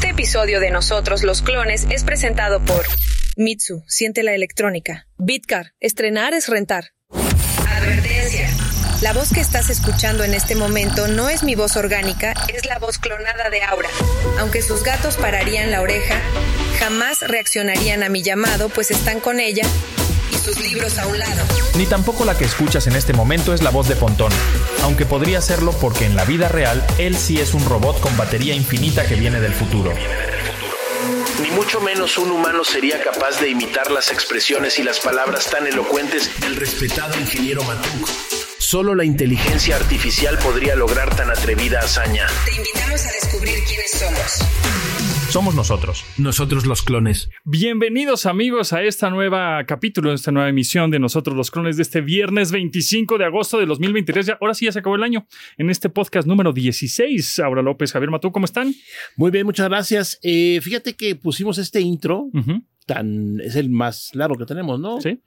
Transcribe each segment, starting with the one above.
Este episodio de Nosotros los Clones es presentado por Mitsu, siente la electrónica. Bitcar, estrenar es rentar. Advertencia. La voz que estás escuchando en este momento no es mi voz orgánica, es la voz clonada de Aura. Aunque sus gatos pararían la oreja, jamás reaccionarían a mi llamado, pues están con ella sus libros a un lado. Ni tampoco la que escuchas en este momento es la voz de Pontón, aunque podría serlo porque en la vida real él sí es un robot con batería infinita que viene del futuro. Ni mucho menos un humano sería capaz de imitar las expresiones y las palabras tan elocuentes del respetado ingeniero Matuk. Solo la inteligencia artificial podría lograr tan atrevida hazaña. Te invitamos a descubrir quiénes somos. Somos nosotros. Nosotros los clones. Bienvenidos amigos a esta nueva capítulo, a esta nueva emisión de Nosotros los Clones de este viernes 25 de agosto de 2023. Ya, ahora sí ya se acabó el año. En este podcast número 16, Aura López, Javier Matú, ¿cómo están? Muy bien, muchas gracias. Eh, fíjate que pusimos este intro, tan, es el más largo que tenemos, ¿no? Sí.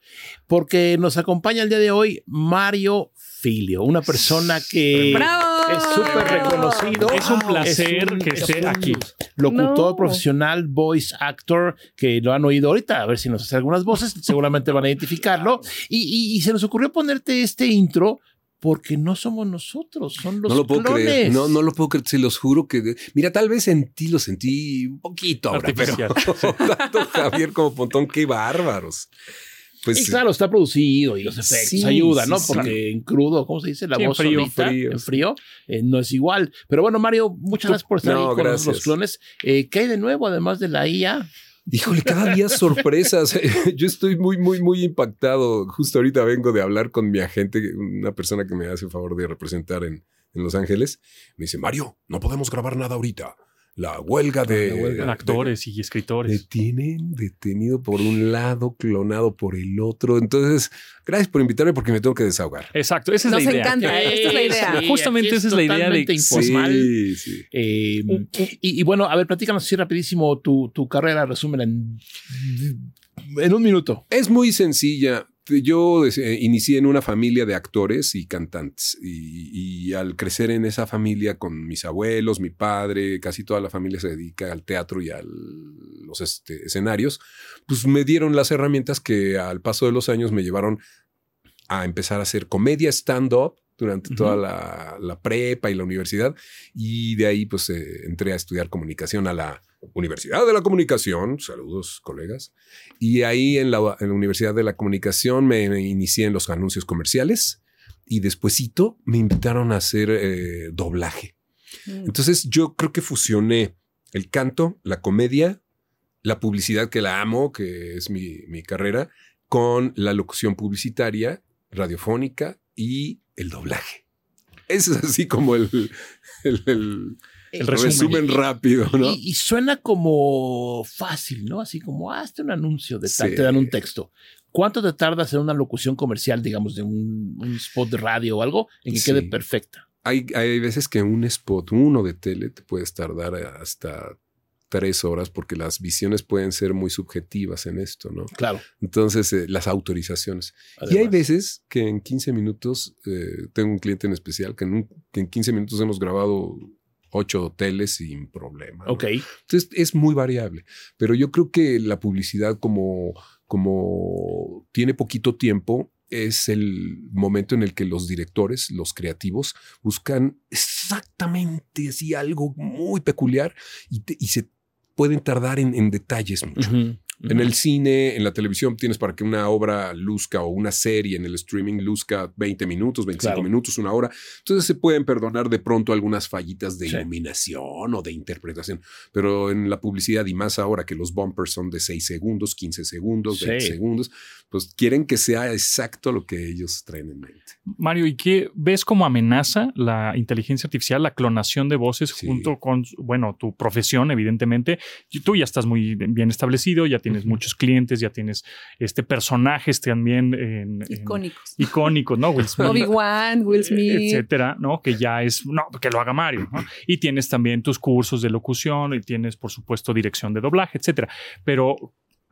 Porque nos acompaña el día de hoy Mario Filio, una persona que ¡Bravo! es súper reconocido. Es un placer Es un- que es esté un aquí. Locutor No. profesional, voice actor, que lo han oído ahorita, a ver si nos hace algunas voces, seguramente van a identificarlo. Y, y- y se nos ocurrió ponerte este intro porque no somos nosotros, son los no lo puedo clones. creer. No, no lo puedo creer. Se los juro que. Mira, tal vez en ti lo sentí un poquito ahora, pero Artificial. tanto Javier como Pontón, qué bárbaros. Pues y claro, está producido y los efectos Sí, ayudan, ¿no? Porque en crudo, ¿cómo se dice? La Sí, voz frío, frío. en frío, eh, no es igual. Pero bueno, Mario, muchas gracias por estar No, ahí con gracias. los clones. Eh, ¿Qué hay de nuevo, además de la IA? Híjole, cada día sorpresas. Yo estoy muy, muy, muy impactado. Justo ahorita vengo de hablar con mi agente, una persona que me hace el favor de representar en, en Los Ángeles. Me dice, Mario, no podemos grabar nada ahorita. La huelga de, La huelga. de- Actores y Me escritores. tienen detenido por un lado, clonado por el otro. Entonces, gracias por invitarme porque me tengo que desahogar. Exacto, esa es Nos la idea. encanta. Esta es la idea. Sí, Justamente esa es la idea de- totalmente informal. Sí, sí. Eh, y, y bueno, a ver, platícanos así rapidísimo tu, tu carrera, resúmela en, en un minuto. Es muy sencilla. Yo eh, inicié en una familia de actores y cantantes y, y al crecer en esa familia con mis abuelos, mi padre, casi toda la familia se dedica al teatro y a los este, escenarios, pues me dieron las herramientas que al paso de los años me llevaron a empezar a hacer comedia stand-up durante toda la, la prepa y la universidad y de ahí pues eh, entré a estudiar comunicación a la Universidad de la Comunicación, saludos colegas, y ahí en la, en la Universidad de la Comunicación me, me inicié en los anuncios comerciales y despuesito me invitaron a hacer eh, doblaje. Mm. Entonces yo creo que fusioné el canto, la comedia, la publicidad que la amo, que es mi, mi carrera, con la locución publicitaria, radiofónica y el doblaje. Ese es así como el, el- el El resumen, resumen. rápido, ¿no? Y, y suena como fácil, ¿no? Así como, hazte un anuncio de tal, Sí. te dan un texto. ¿Cuánto te tardas en una locución comercial, digamos, de un, un spot de radio o algo, en que Sí. quede perfecta? Hay, hay veces que un spot, uno de tele, te puedes tardar hasta tres horas porque las visiones pueden ser muy subjetivas en esto, ¿no? Claro. Entonces, eh, las autorizaciones. Y hay veces que en 15 minutos, eh, tengo un cliente en especial que en, un- que en 15 minutos hemos grabado ocho hoteles sin problema. ¿no? Ok. Entonces es muy variable, pero yo creo que la publicidad como, como tiene poquito tiempo es el momento en el que los directores, los creativos, buscan exactamente así algo muy peculiar y, te- y se pueden tardar en, en detalles mucho. En el cine, en la televisión, tienes para que una obra luzca o una serie en el streaming luzca 20 minutos, 25 Claro. minutos, una hora. Entonces se pueden perdonar de pronto algunas fallitas de Sí. iluminación o de interpretación. Pero en la publicidad y más ahora que los bumpers son de 6 segundos, 15 segundos, Sí. 20 segundos, pues quieren que sea exacto lo que ellos traen en mente. Mario, ¿y qué ves como amenaza la inteligencia artificial, la clonación de voces Sí. junto con, bueno, tu profesión, evidentemente? Tú ya estás muy bien establecido, ya tienes muchos clientes, ya tienes este personajes también en- en- Icónicos. icónicos, ¿no? Will Smith, Obi-Wan, Will Smith. etcétera, ¿no? Que ya es, no, que lo haga Mario, ¿no? Y tienes también tus cursos de locución y tienes, por supuesto, dirección de doblaje, etcétera. Pero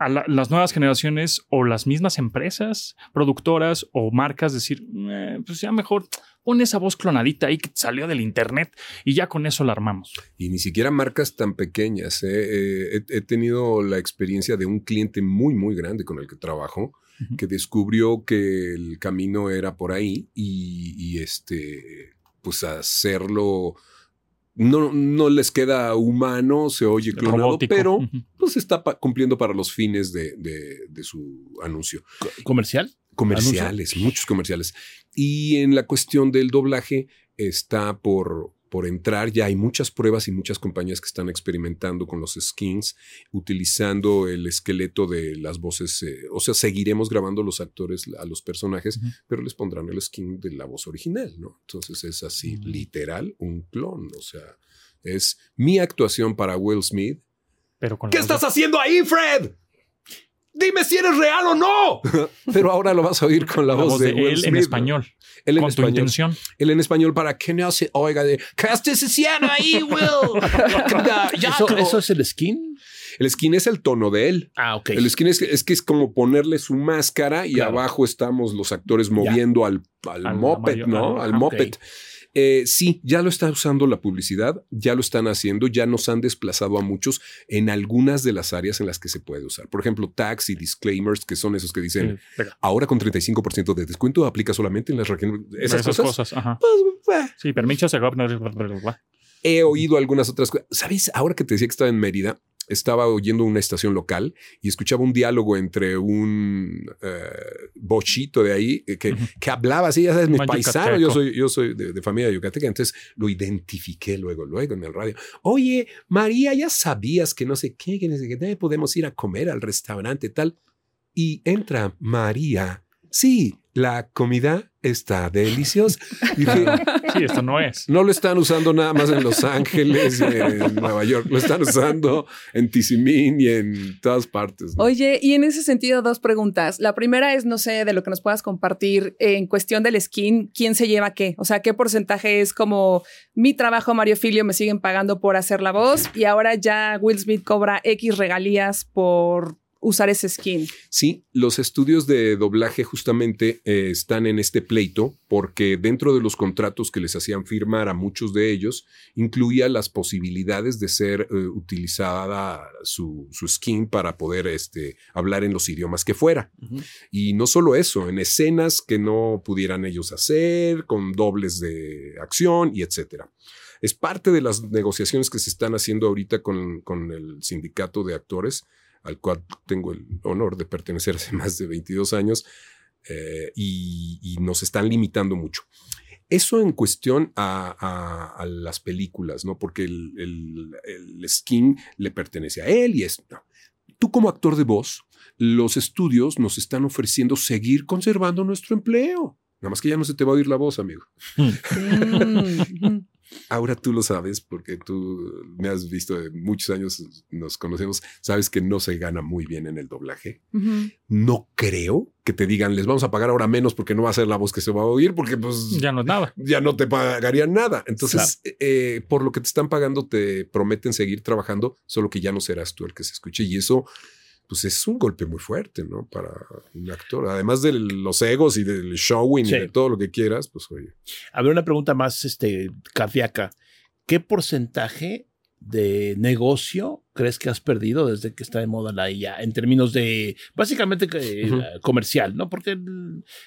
a la- las nuevas generaciones o las mismas empresas, productoras o marcas decir, "Eh, pues ya mejor pon esa voz clonadita ahí que salió del internet y ya con eso la armamos. Y ni siquiera marcas tan pequeñas. ¿eh? Eh, he, he tenido la experiencia de un cliente muy, muy grande con el que trabajo, que descubrió que el camino era por ahí y, y, este, pues hacerlo. No, no les queda humano, se oye clonado, Robótico. pero pues está pa- cumpliendo para los fines de, de- de su anuncio. Co- ¿Comercial? Comerciales, muchos comerciales. Y en la cuestión del doblaje está por, por entrar, ya hay muchas pruebas y muchas compañías que están experimentando con los skins, utilizando el esqueleto de las voces, eh, o sea, seguiremos grabando los actores a los personajes, pero les pondrán el skin de la voz original, ¿no? Entonces es así, Mm. literal, un clon, o sea, es mi actuación para Will Smith. Pero con ¿Qué estás haciendo ahí, Fred? Dime si eres real o no. Pero ahora lo vas a oír con la, de, la voz, de, Will él Smith, en ¿no? español, Él en con tu intención. Él en español para que no se oiga de ¿Qué estás haciendo ahí, Will? ¿Eso, co- ¿Eso es el skin? El skin es el tono de él. Ah, ok. El skin es, es que es como ponerle su máscara y Claro. abajo estamos los actores moviendo al, al Al moped, mayor- ¿no? Al ok. moped. Eh, sí, ya lo está usando la publicidad, ya lo están haciendo, ya nos han desplazado a muchos en algunas de las áreas en las que se puede usar. Por ejemplo, tags y disclaimers, que son esos que dicen, Sí, ahora con 35% de descuento aplica solamente en las regiones. Esas, Esas cosas. cosas. ajá. pues, Sí, permiso se he oído algunas otras cosas. ¿Sabes? Ahora que te decía que estaba en Mérida, estaba oyendo una estación local y escuchaba un diálogo entre un eh, bochito de ahí eh, que, Ujú. que hablaba así, ya sabes, mi paisano, yo soy, yo soy de, de familia yucateca, entonces lo identifiqué luego, luego en el radio. Oye, María, ya sabías que no sé qué, que no sé qué, podemos ir a comer al restaurante tal. Y entra María. Sí, la comida está deliciosa. Dije, Sí, esto no es. no lo están usando nada más en Los Ángeles y en Nueva York, lo están usando en Tizimín y en todas partes. ¿no? Oye, y en ese sentido, dos preguntas. La primera es, no sé, de lo que nos puedas compartir en cuestión del skin, ¿quién se lleva qué? O sea, ¿qué porcentaje es como mi trabajo, Mario Filio, me siguen pagando por hacer la voz y ahora ya Will Smith cobra X regalías por usar ese skin? Sí, los estudios de doblaje justamente eh, están en este pleito porque dentro de los contratos que les hacían firmar a muchos de ellos incluía las posibilidades de ser eh, utilizada su, su skin para poder este, hablar en los idiomas que fuera. Y no solo eso, en escenas que no pudieran ellos hacer, con dobles de acción y etcétera. Es parte de las negociaciones que se están haciendo ahorita con, con el sindicato de actores, al cual tengo el honor de pertenecer hace más de 22 años, eh, y, y nos están limitando mucho. Eso en cuestión a, a- a las películas, ¿no? Porque el, el- el skin le pertenece a él y es... no. Tú como actor de voz, los estudios nos están ofreciendo seguir conservando nuestro empleo. Nada más que ya no se te va a oír la voz, amigo. Ahora tú lo sabes porque tú me has visto de muchos años, nos conocemos, sabes que no se gana muy bien en el doblaje. No creo que te digan, les vamos a pagar ahora menos porque no va a ser la voz que se va a oír, porque pues ya, Ya no es nada. no te pagarían nada. Entonces, eh, por lo que te están pagando, te prometen seguir trabajando, solo que ya no serás tú el que se escuche. Y eso, pues es un golpe muy fuerte, ¿no? Para un actor. Además de los egos y del showing Sí. y de todo lo que quieras, pues oye. A ver, una pregunta más este, cardíaca. ¿Qué porcentaje de negocio crees que has perdido desde que está de moda la IA en términos de, básicamente, eh, comercial, ¿no? Porque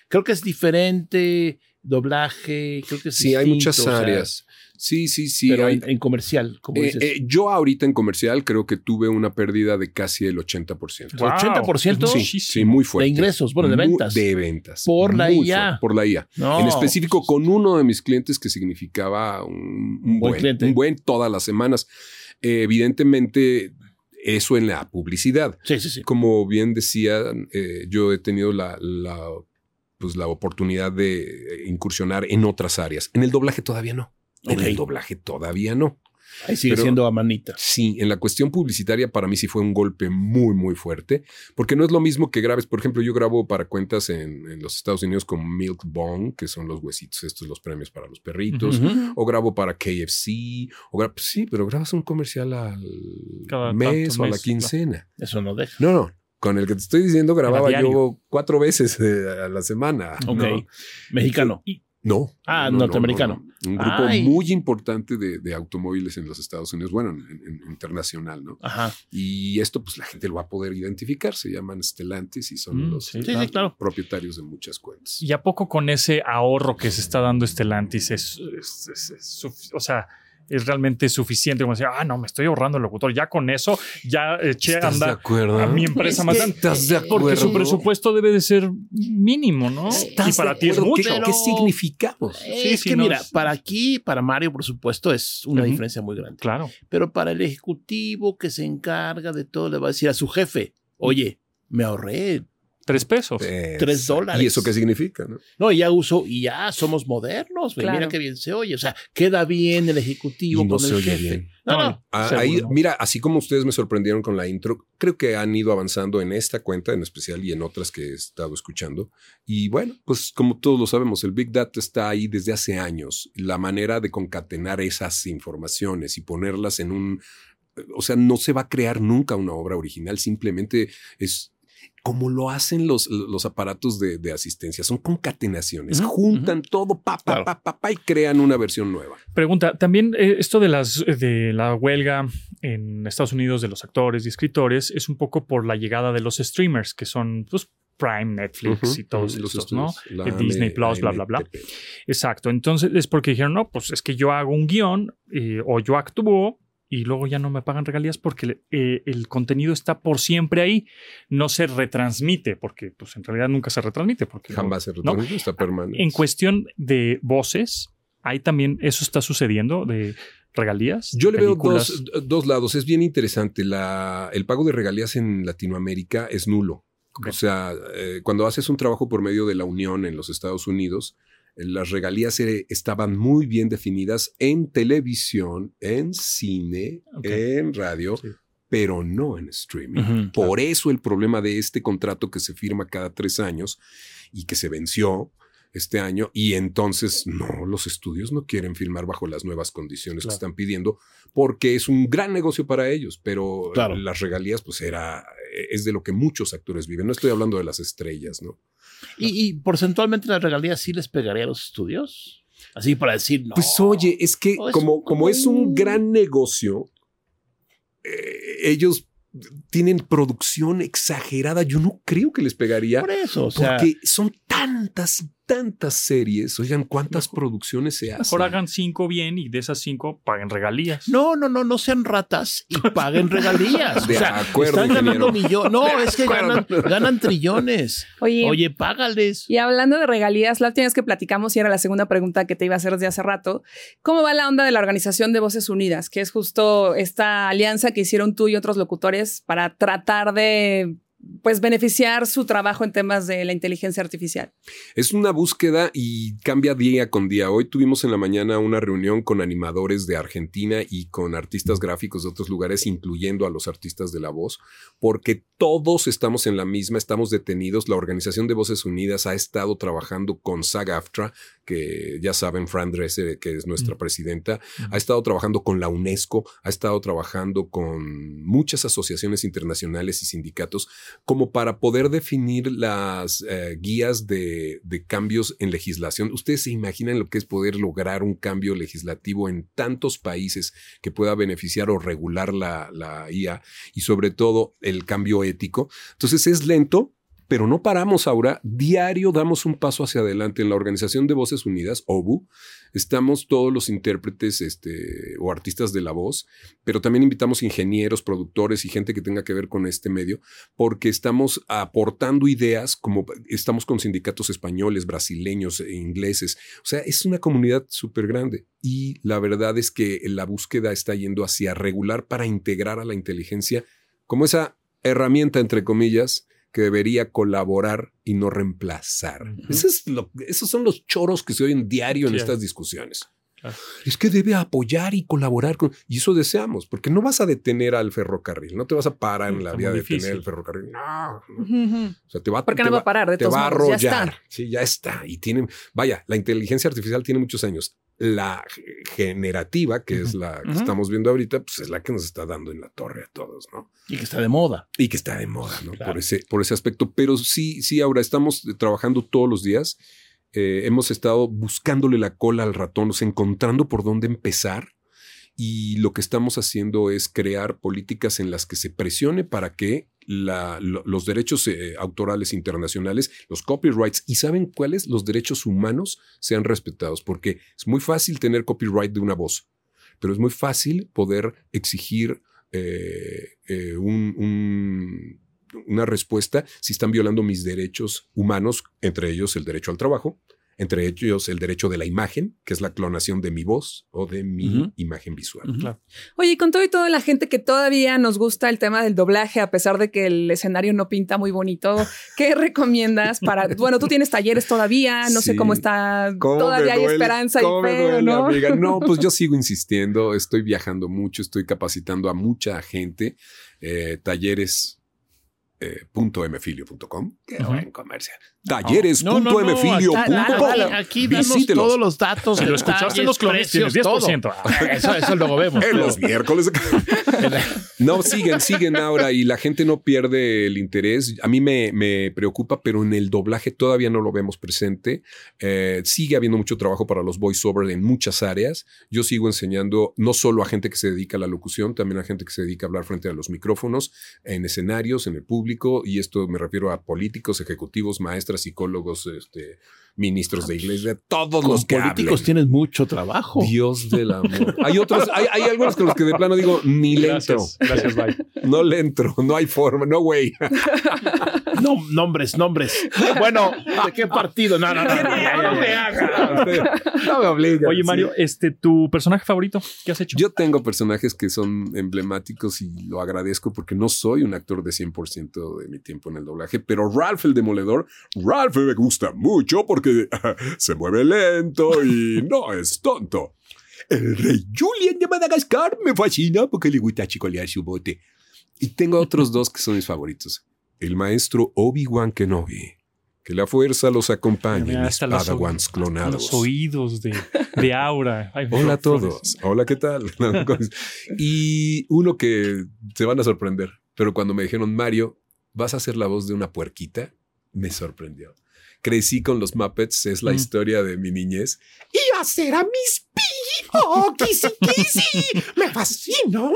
creo que es diferente doblaje, creo que es Sí, hay muchas o sea, áreas. Sí, sí, sí. pero hay- en, comercial, como Eh, dices. eh, yo ahorita en comercial creo que tuve una pérdida de casi el 80%. Wow. 80% Sí, sí, muy fuerte. de ingresos, bueno, de Muy- ventas. De ventas. Por la IA. fuerte, Por la IA. No, en específico con uno de mis clientes que significaba un, un Un buen buen, cliente. un buen todas las semanas. Eh, evidentemente, eso en la publicidad. Sí, sí, sí. Como bien decía, eh, yo he tenido la, la, pues, la oportunidad de incursionar en otras áreas. En el doblaje todavía no. En el doblaje todavía no. Ahí sigue pero- siendo a manita. Sí, en la cuestión publicitaria para mí sí fue un golpe muy, muy fuerte, porque no es lo mismo que grabes, por ejemplo, yo grabo para cuentas en, en los Estados Unidos con Milk Bone, que son los huesitos, estos los premios para los perritos, o grabo para KFC, o gra- sí, pero grabas un comercial al Cada mes o a la quincena. Eso no deja. No, no. Con el que te estoy diciendo grababa yo cuatro veces eh, a la semana. Ok. ¿no? Mexicano. No. Ah, no, no, norteamericano. no, no. Un grupo Ay. muy importante de, de automóviles en los Estados Unidos, bueno, en- en- internacional, ¿no? Ajá. Y esto, pues la gente lo va a poder identificar. Se llaman Stellantis y son Mm, los sí, Sí, sí, claro. propietarios de muchas cuentas. ¿Y a poco con ese ahorro que se está dando Stellantis es, es- es- o sea, es realmente suficiente como decir, ah, no, me estoy ahorrando el locutor. Ya con eso, ya eché a andar acuerdo? a mi empresa Es más que- grande. ¿Estás de Porque su acuerdo? presupuesto debe de ser mínimo, ¿no? ¿Estás Y para de ti es acuerdo? mucho. ¿Qué, qué significamos? Sí, es sí, que no, mira, es- para aquí, para Mario, por supuesto, es una diferencia muy grande. Claro. Pero para el ejecutivo que se encarga de todo, le va a decir a su jefe, oye, me ahorré. Tres pesos. Tres dólares. ¿Y eso qué significa? No? No, y ya uso, y ya somos modernos, güey. Claro. Mira qué bien se oye. O sea, queda bien el ejecutivo Y no con se el oye jefe. bien. No, No, no. Ah, ahí, mira, así como ustedes me sorprendieron con la intro, creo que han ido avanzando en esta cuenta en especial y en otras que he estado escuchando. Y bueno, pues como todos lo sabemos, el Big Data está ahí desde hace años. La manera de concatenar esas informaciones y ponerlas en un... O sea, no se va a crear nunca una obra original, simplemente es como lo hacen los, los aparatos de, de asistencia, son concatenaciones, juntan todo, pa, pa, Claro. pa, pa, pa, y crean una versión nueva. Pregunta, también eh, esto de las de la huelga en Estados Unidos de los actores y escritores es un poco por la llegada de los streamers que son pues Prime, Netflix y todos los estos, ¿no? la Eh, Disney AM, Plus, bla, bla, bla. AMTP. Exacto. Entonces es porque dijeron, no, pues es que yo hago un guion eh, o yo actúo y luego ya no me pagan regalías porque eh, el contenido está por siempre ahí, no se retransmite porque pues en realidad nunca se retransmite porque no- Jamás se ¿no? retorna, está permanente. En cuestión de voces, ahí también eso está sucediendo de regalías. Yo le veo dos, dos lados. Es bien interesante. La, el pago de regalías en Latinoamérica es nulo. O sea, eh, cuando haces un trabajo por medio de la Unión en los Estados Unidos, las regalías eh, estaban muy bien definidas en televisión, en cine, en radio, Sí. pero no en streaming. Por eso el problema de este contrato que se firma cada tres años y que se venció este año y entonces no, los estudios no quieren firmar bajo las nuevas condiciones Claro. que están pidiendo porque es un gran negocio para ellos, pero Claro. las regalías pues era, es de lo que muchos actores viven. No estoy hablando de las estrellas, ¿no? ¿Y, y porcentualmente las regalías sí les pegaría a los estudios? Así para decir, no. Pues oye, es que es como, como es un un- gran negocio, eh, ellos tienen producción exagerada. Yo no creo que les pegaría. por eso, o sea, Porque son tantas, tantas series. Oigan, ¿cuántas producciones se hacen? Mejor hagan cinco bien y de esas cinco paguen regalías. no, no, no, no sean ratas y paguen regalías. De o sea, acuerdo, están ganando ingeniero. millones. No, es que ganan, ganan trillones. Oye, Oye, págales. y hablando de regalías, la última vez que platicamos, y era la segunda pregunta que te iba a hacer desde hace rato, ¿cómo va la onda de la Organización de Voces Unidas? Que es justo esta alianza que hicieron tú y otros locutores para tratar de pues beneficiar su trabajo en temas de la inteligencia artificial. Es una búsqueda y cambia día con día. Hoy tuvimos en la mañana una reunión con animadores de Argentina y con artistas gráficos de otros lugares, incluyendo a los artistas de la voz, porque todos estamos en la misma, estamos detenidos. La Organización de Voces Unidas ha estado trabajando con SAG-AFTRA, que ya saben, Fran Dresser, que es nuestra Mm. presidenta, ha estado trabajando con la UNESCO, ha estado trabajando con muchas asociaciones internacionales y sindicatos como para poder definir las eh, guías de, cambios en legislación. Ustedes se imaginan lo que es poder lograr un cambio legislativo en tantos países que pueda beneficiar o regular la, la IA y sobre todo el cambio ético. Entonces es lento, pero no paramos ahora. Diario damos un paso hacia adelante en la Organización de Voces Unidas, OBU. Estamos todos los intérpretes este, o artistas de la voz, pero también invitamos ingenieros, productores y gente que tenga que ver con este medio, porque estamos aportando ideas como estamos con sindicatos españoles, brasileños, e ingleses. O sea, es una comunidad súper grande y la verdad es que la búsqueda está yendo hacia regular para integrar a la inteligencia como esa herramienta, entre comillas, que debería colaborar y no reemplazar. Eso es lo- esos son los choros que se oyen diario en Sí. estas discusiones. Claro. Es que debe apoyar y colaborar con... Y eso deseamos, porque no vas a detener al ferrocarril, no te vas a parar en la Está vía de detener el ferrocarril. No, no. O sea, te va, Porque te no va a parar, de te todos va a modos, ya arrollar. está. Sí, ya está. Y tiene, vaya, la inteligencia artificial tiene muchos años. La generativa, que es la que estamos viendo ahorita, pues es la que nos está dando en la torre a todos, ¿no? Y que está de moda. Y que está de moda, ¿no? Claro. Por, ese, por ese aspecto. Pero sí, sí, ahora estamos trabajando todos los días. Eh, hemos estado buscándole la cola al ratón, o sea, encontrando por dónde empezar. Y lo que estamos haciendo es crear políticas en las que se presione para que los derechos eh, autorales internacionales, los copyrights y saben cuáles, los derechos humanos sean respetados, porque es muy fácil tener copyright de una voz, pero es muy fácil poder exigir eh, eh, un- un- una respuesta si están violando mis derechos humanos, entre ellos el derecho al trabajo, entre ellos el derecho de la imagen, que es la clonación de mi voz o de mi imagen visual. Claro. Oye, y con todo y toda la gente que todavía nos gusta el tema del doblaje, a pesar de que el escenario no pinta muy bonito, ¿qué recomiendas para, bueno, tú tienes talleres todavía, no sé cómo está, ¿Cómo todavía hay esperanza y ¿Cómo me fe, ¿no? amiga? No, pues yo sigo insistiendo, estoy viajando mucho, estoy capacitando a mucha gente, eh, talleres. Eh, punto mfilio.com. Qué Ujú. buen comercial. Talleres No, no, no, mfilio.com. aquí- Visítelos. todos los datos. Si lo escuchaste en los clones, tienes 10%. Eso, eso luego vemos. En los miércoles. no, siguen, siguen ahora y la gente no pierde el interés. A mí me, me preocupa, pero en el doblaje todavía no lo vemos presente. Eh, sigue habiendo mucho trabajo para los voiceovers en muchas áreas. Yo sigo enseñando no solo a gente que se dedica a la locución, también a gente que se dedica a hablar frente a los micrófonos, en escenarios, en el público. Y esto me refiero a políticos, ejecutivos, maestras, psicólogos, este, ministros de iglesia, todos Con los que políticos hablen. tienes mucho trabajo. Dios del amor. Hay otros, hay, hay algunos con los que de plano digo, ni le entro. Gracias, gracias, bye. No le entro, no hay forma, no güey. No, nombres, nombres. Bueno, ¿de qué partido? No, no, no. no, me hagas. No me obligas. Oye, Mario, este, ¿tu personaje favorito? ¿Qué has hecho? Yo tengo personajes que son emblemáticos y lo agradezco porque no soy un actor de 100% de mi tiempo en el doblaje, pero Ralph el Demoledor, Ralph me gusta mucho porque se mueve lento y no es tonto. El rey Julian de Madagascar me fascina porque le gusta chicolear su bote. Y tengo otros dos que son mis favoritos. El maestro Obi-Wan Kenobi. Que la fuerza los acompañe, Mira, mis hasta los padawans clonados. Los oídos de, de Aura. Ay, Hola a todos. Hola, ¿qué tal? y uno que se van a sorprender, pero cuando me dijeron, Mario, vas a hacer la voz de una puerquita, me sorprendió. Crecí con los Muppets, es la Mm. historia de mi niñez. Y hacer a Miss Piggy. ¡Oh, kissy, kissy! ¡Me fascino!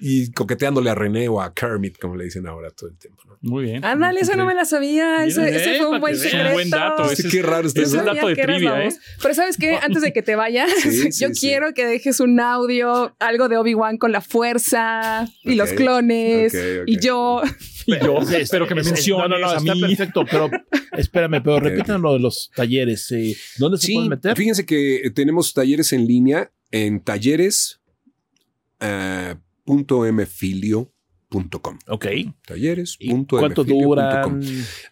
Y coqueteándole a René o a Kermit, como le dicen ahora todo el tiempo. ¿no? Muy bien. Ándale, esa no me la sabía. Ese, eh, fue un buen secreto. Un buen dato, ese es- qué raro está ese eso. es dato de trivia, ¿eh? Pero ¿sabes qué? Antes de que te vayas, Sí, sí, yo sí. quiero que dejes un audio, algo de Obi-Wan con la fuerza y los clones y yo. Y yo Es- espero que me es- es- menciones No, no, no, a está mí. perfecto, pero espérame, pero Ok. repítanos lo de los talleres. eh, ¿Dónde se pueden meter? fíjense que eh, tenemos talleres en línea en talleres eh, punto mfilio.com. Ok. Talleres. ¿Y punto cuánto duran?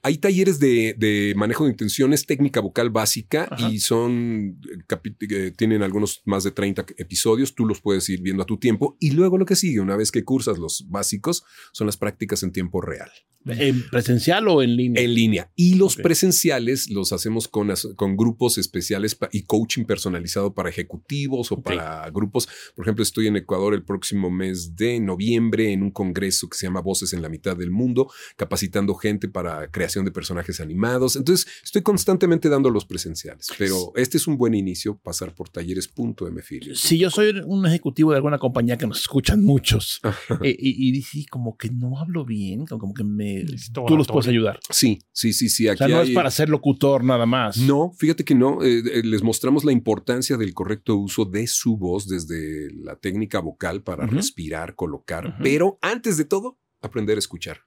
Hay talleres de, de manejo de intenciones, técnica vocal básica Ajá. y son eh, eh, tienen algunos más de 30 episodios. Tú los puedes ir viendo a tu tiempo y luego lo que sigue, una vez que cursas los básicos, son las prácticas en tiempo real. ¿En presencial o en línea? En línea. Y los presenciales los hacemos con, con grupos especiales y coaching personalizado para ejecutivos o para grupos. Por ejemplo, estoy en Ecuador el próximo mes de noviembre en un congreso que se llama Voces en la mitad del mundo, capacitando gente para creación de personajes animados. Entonces, estoy constantemente dando los presenciales, pero este es un buen inicio, pasar por talleres.mfilio. Si yo soy un ejecutivo de alguna compañía que nos escuchan muchos eh, y, y dice como que no hablo bien, como que me... Tú los puedes ayudar. Sí, sí, sí, sí. O Aquí sea, no hay- es para ser locutor nada más. No, fíjate que no. Eh, eh, les mostramos la importancia del correcto uso de su voz desde la técnica vocal para respirar, colocar, pero antes de todo, aprender a escuchar.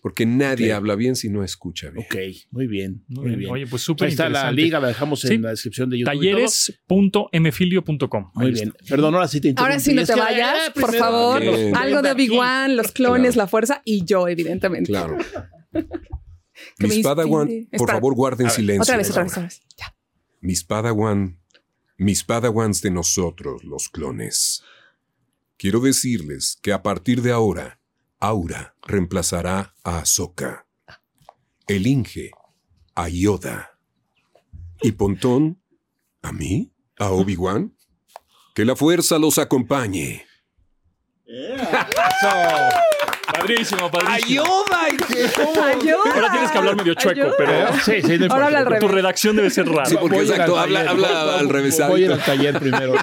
Porque nadie habla bien si no escucha bien. Ok, muy bien. Muy bien. bien. Oye, pues súper Ahí está la liga, la dejamos en Sí. la descripción de YouTube. Talleres.mfilio.com. Muy bien. Perdón, ahora sí te interrumpí. Ahora sí no te vayas, eh, por primero- favor. Bien. Algo de Obi-Wan, los clones, Claro. la fuerza y yo, evidentemente. Claro. Mis Padawan, por Espera. favor, guarden silencio. Otra vez, otra vez, otra vez. Ya. Mis Padawan, mis Padawans de nosotros, los clones. Quiero decirles que a partir de ahora, Aura reemplazará a Ahsoka. El Inge a Yoda. Y Pontón, ¿a mí? a Obi-Wan. Que la fuerza los acompañe. Padrísimo, padrísimo. ¡Ayuda! Ahora tienes que hablar medio chueco, Ayuda. pero Sí, sí, no. Ahora habla al tu revés. redacción debe ser rara. Sí, porque Voy exacto, al habla, taller. habla Voy- al revés. Voy a ir al taller primero.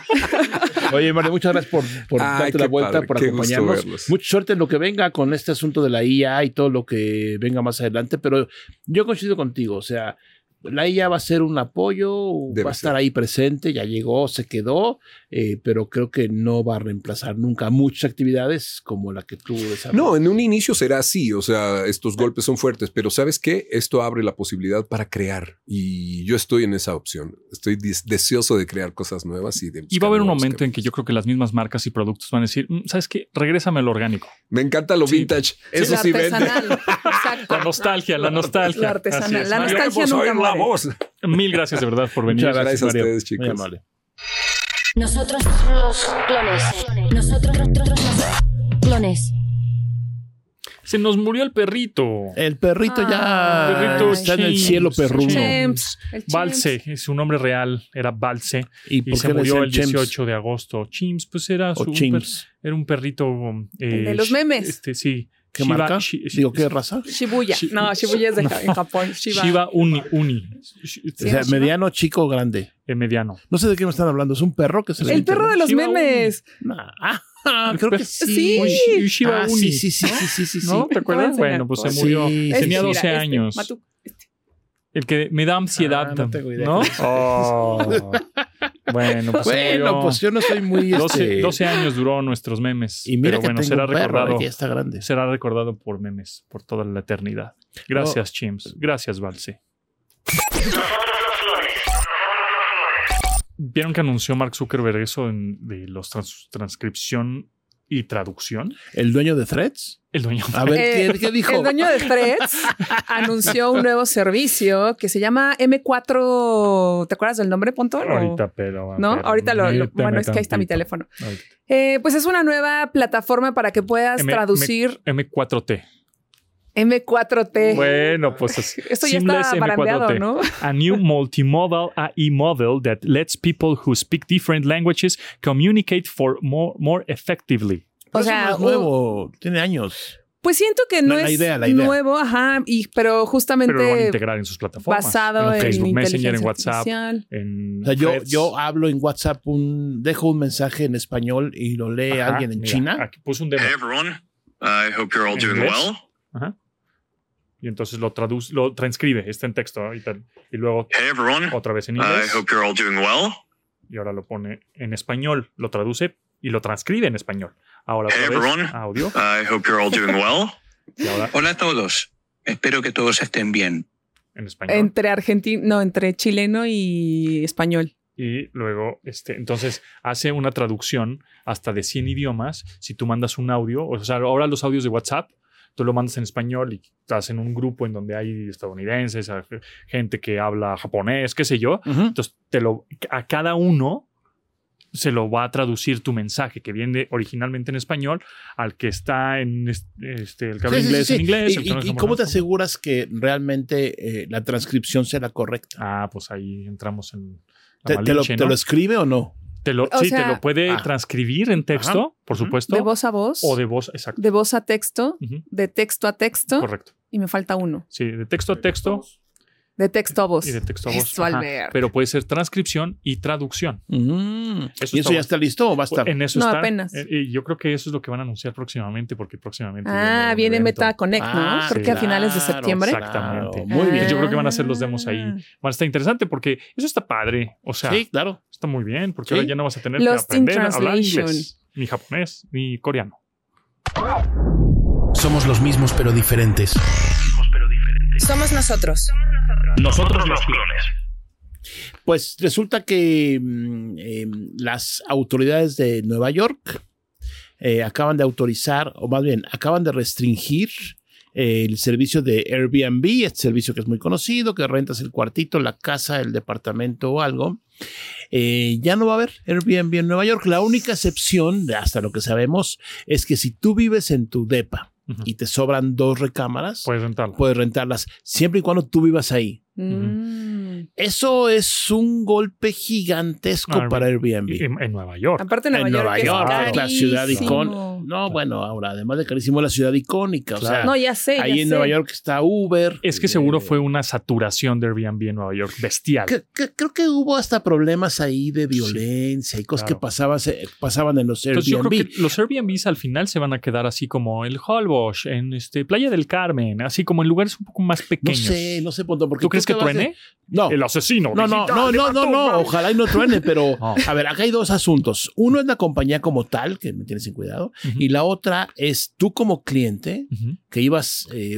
Oye, Mario, muchas gracias por, por Ay, darte la vuelta, padre, por acompañarnos. Mucha suerte en lo que venga con este asunto de la IA y todo lo que venga más adelante, pero yo coincido contigo, o sea, la IA va a ser un apoyo, Debe va a estar ser. ahí presente, ya llegó, se quedó, eh, pero creo que no va a reemplazar nunca muchas actividades como la que tú desarrollas. No, en un inicio será así, o sea, estos golpes son fuertes, pero ¿sabes qué? Esto abre la posibilidad para crear y yo estoy en esa opción. Estoy des- deseoso de crear cosas nuevas y de Y va a haber un momento en que yo creo que las mismas marcas y productos van a decir, "Mm, ¿sabes qué? Regrésame al orgánico. Me encanta lo Sí. vintage. Eso sí vende. La nostalgia, la nostalgia. La artesanal. La nostalgia nunca Mil gracias de verdad por venir. Muchas gracias, a Mario. ustedes, chicos. Muy amable. Nosotros los clones. Nosotros los clones. Se nos murió el perrito. El perrito ya Ah, perrito está en el cielo perruno. James. El. Balse, su nombre real era Balse ¿Y se murió el Chems? 18 de agosto. Chims, pues era su O un per- era un perrito. eh, El de los sh- memes. Este, sí. ¿Qué Shiba- marca? shi- Digo, ¿qué raza? Shibuya. Shi- No, Shibuya es de en Japón. Shiba. Shiba Uni. O sea, Shiba. mediano, chico, grande. eh, mediano. No sé de qué me están hablando. Es un perro que se le El perro de los Shiba memes. Nah. Ah, creo que sí. Sí. Un Shiba Ah, Uni. sí, sí, sí, sí, sí, sí, sí. ¿No? ¿Te acuerdas? Bueno, pues se murió. Sí, Este, Tenía mira, 12 este, años. Matu. El que me da ansiedad. Ah, no tengo idea. ¿No? Oh. bueno, pues Bueno, murió. pues yo no soy muy... 12, este, 12 años duró nuestros memes. Y mira pero que bueno, tengo será un perro, recordado. que ya está grande. Será recordado por memes por toda la eternidad. Gracias, Chims. Gracias, Valse. ¿Vieron que anunció Mark Zuckerberg eso en- de los trans- transcripción y traducción? ¿El dueño de Threads? El dueño. A ver, Eh, ¿qué, qué dijo? El dueño de Threads anunció un nuevo servicio que se llama M4. ¿Te acuerdas del nombre, Pontón? o- Ahorita, pero. ¿No? Ahorita lo. bueno, es que ahí está mi teléfono. Eh, pues es una nueva plataforma para que puedas M- traducir M4T. M4T. Bueno, pues así. Esto ya Seamless está barandeado, M4T. ¿no? A new multimodal AI model that lets people who speak different languages communicate for more, more effectively. O sea, no es nuevo, tiene años. Pues siento que no La- la es idea, la idea. nuevo, ajá, y, pero justamente Pero lo van a integrar en sus plataformas. basado en en, Facebook Messenger, en WhatsApp, artificial. en O sea, yo, yo hablo en WhatsApp, un, dejo un mensaje en español y lo lee Ajá, alguien en mira, China. Aquí puse un demo. Hey everyone, I hope you're all ¿En doing well. Ajá. Y entonces lo traduce, lo transcribe, está en texto y, tal. y luego Hey everyone, otra vez en I inglés hope you're all doing well. y ahora lo pone en español, lo traduce y lo transcribe en español. Ahora Hey otra vez everyone, audio I hope you're all doing well. y ahora Hola a todos. Espero que todos estén bien. en español. Entre argentino, no, entre chileno y español. y luego, este, entonces hace una traducción hasta de 100 idiomas. Si tú mandas un audio, o sea, ahora los audios de WhatsApp, tú lo mandas en español y estás en un grupo en donde hay estadounidenses, gente que habla japonés, qué sé yo. Entonces, te lo, a cada uno se lo va a traducir tu mensaje que viene originalmente en español al que está en es- este, el que habla Sí, inglés sí, en inglés. ¿Y- el que habla ¿Y, y japonés, cómo te aseguras que realmente eh, la transcripción sea la correcta? Ah, pues ahí entramos en la ¿Te, te lo, te lo escribe o no? Te lo- O sí, sea- te lo puede Ah. transcribir en texto, Ajá. por supuesto. De voz a voz. O de voz, exacto. de voz a texto. De texto a texto. Correcto. Y me falta uno. Sí, de texto a texto De texto a voz. y de texto a voz. Ajá. Pero puede ser transcripción y traducción. Mm. Eso ¿Y está eso ya está listo o va a estar? En eso No, está. apenas. Eh, Y yo creo que eso es lo que van a anunciar próximamente, porque próximamente. Ah, viene evento. Meta Connect, Ah, ¿no? Creo que a finales de claro, septiembre. Exactamente. Muy bien. Yo creo que van a hacer los demos ahí. Ah. Van a estar interesante porque eso está padre. O sea, sí, claro. está muy bien, porque Sí. ahora ya no vas a tener Lost que aprender a hablar inglés, ni japonés, ni coreano. Somos los mismos pero diferentes. Somos nosotros. Nosotros los clones. Pues resulta que mm, eh, las autoridades de Nueva York eh, acaban de autorizar, o más bien, acaban de restringir eh, el servicio de Airbnb, este servicio que es muy conocido, que rentas el cuartito, la casa, el departamento o algo. Eh, ya no va a haber Airbnb en Nueva York. La única excepción, de hasta lo que sabemos, es que si tú vives en tu depa Y te sobran dos recámaras, Puedes rentarlo. puedes rentarlas siempre y cuando tú vivas ahí. Mm. Eso es un golpe gigantesco para Airbnb. En, en Nueva York. Aparte Nueva en York, Nueva es York, la ciudad icónica. No, bueno, ahora, además de carísimo, la ciudad icónica. O sea. No, ya sé. ahí ya en sé. Nueva York está Uber. Es que seguro Eh, fue una saturación de Airbnb en Nueva York bestial. que- que- creo que hubo hasta problemas ahí de violencia y cosas claro. que pasaban, se- pasaban en los Entonces yo Airbnb. creo que los Airbnbs al final se van a quedar así como el Holbox, en este Playa del Carmen, así como en lugares un poco más no pequeños. sé, no sé, punto. Porque ¿Tú crees que truene? No. El asesino. No, no, no, no, no, no, ojalá y no truene, pero a ver, acá hay dos asuntos. Uno es la compañía como tal, que me tienes sin cuidado, y la otra es tú como cliente, que ibas, eh,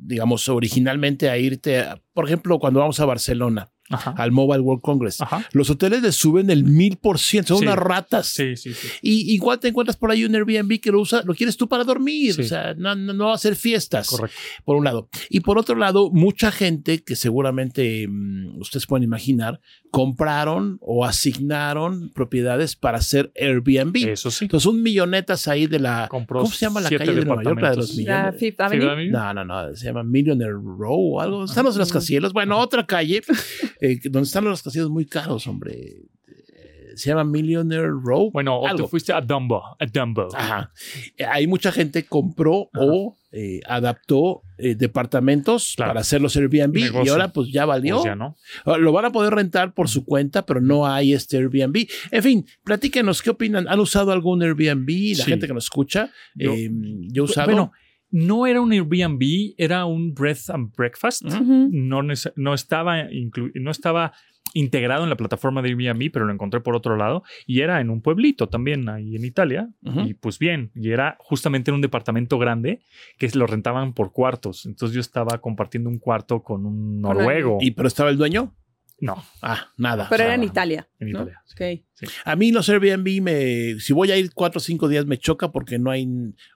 digamos, originalmente a irte, a- por ejemplo, cuando vamos a Barcelona, Ajá. al Mobile World Congress, Ajá. los hoteles le suben el mil por ciento, son Sí. unas ratas. Sí, sí, sí. Y igual te encuentras por ahí un Airbnb que lo usa, lo quieres tú para dormir, Sí. o sea, no, no, no va a hacer fiestas Correcto. por un lado. Y por otro lado, mucha gente que seguramente mm, ustedes pueden imaginar, compraron o asignaron propiedades para hacer Airbnb. Eso sí. Entonces, un millonetas ahí de la... Compró ¿Cómo se llama la calle de Nueva York? La de los millones. Fifth Avenue. No, no, no, se llama Millionaire Row o algo. Están los rascacielos. Bueno, otra calle eh, donde están los rascacielos muy caros, hombre. Eh, Se llama Millionaire Row. Bueno, o algo. te fuiste a Dumbo, a Dumbo. Ajá. Hay mucha gente compró o eh, adaptó eh, departamentos Claro. para hacer los Airbnb y ahora pues ya valió. Pues ya no. Ah, Lo van a poder rentar por su cuenta, pero no hay este Airbnb. En fin, platíquenos qué opinan. ¿Han usado algún Airbnb? La Sí. gente que nos escucha. Yo- Eh, yo he usado. Bueno, no era un Airbnb, era un bread and breakfast. No, no estaba no estaba integrado en la plataforma de Airbnb, pero lo encontré por otro lado y era en un pueblito también ahí en Italia y pues bien, y era justamente en un departamento grande que lo rentaban por cuartos, entonces yo estaba compartiendo un cuarto con un noruego. ¿Y pero estaba el dueño? no, Ah, nada. Pero O sea, era en Italia. en ¿no? Italia. sí. Ok. A mí los Airbnb me, si voy a ir cuatro o cinco días me choca porque no hay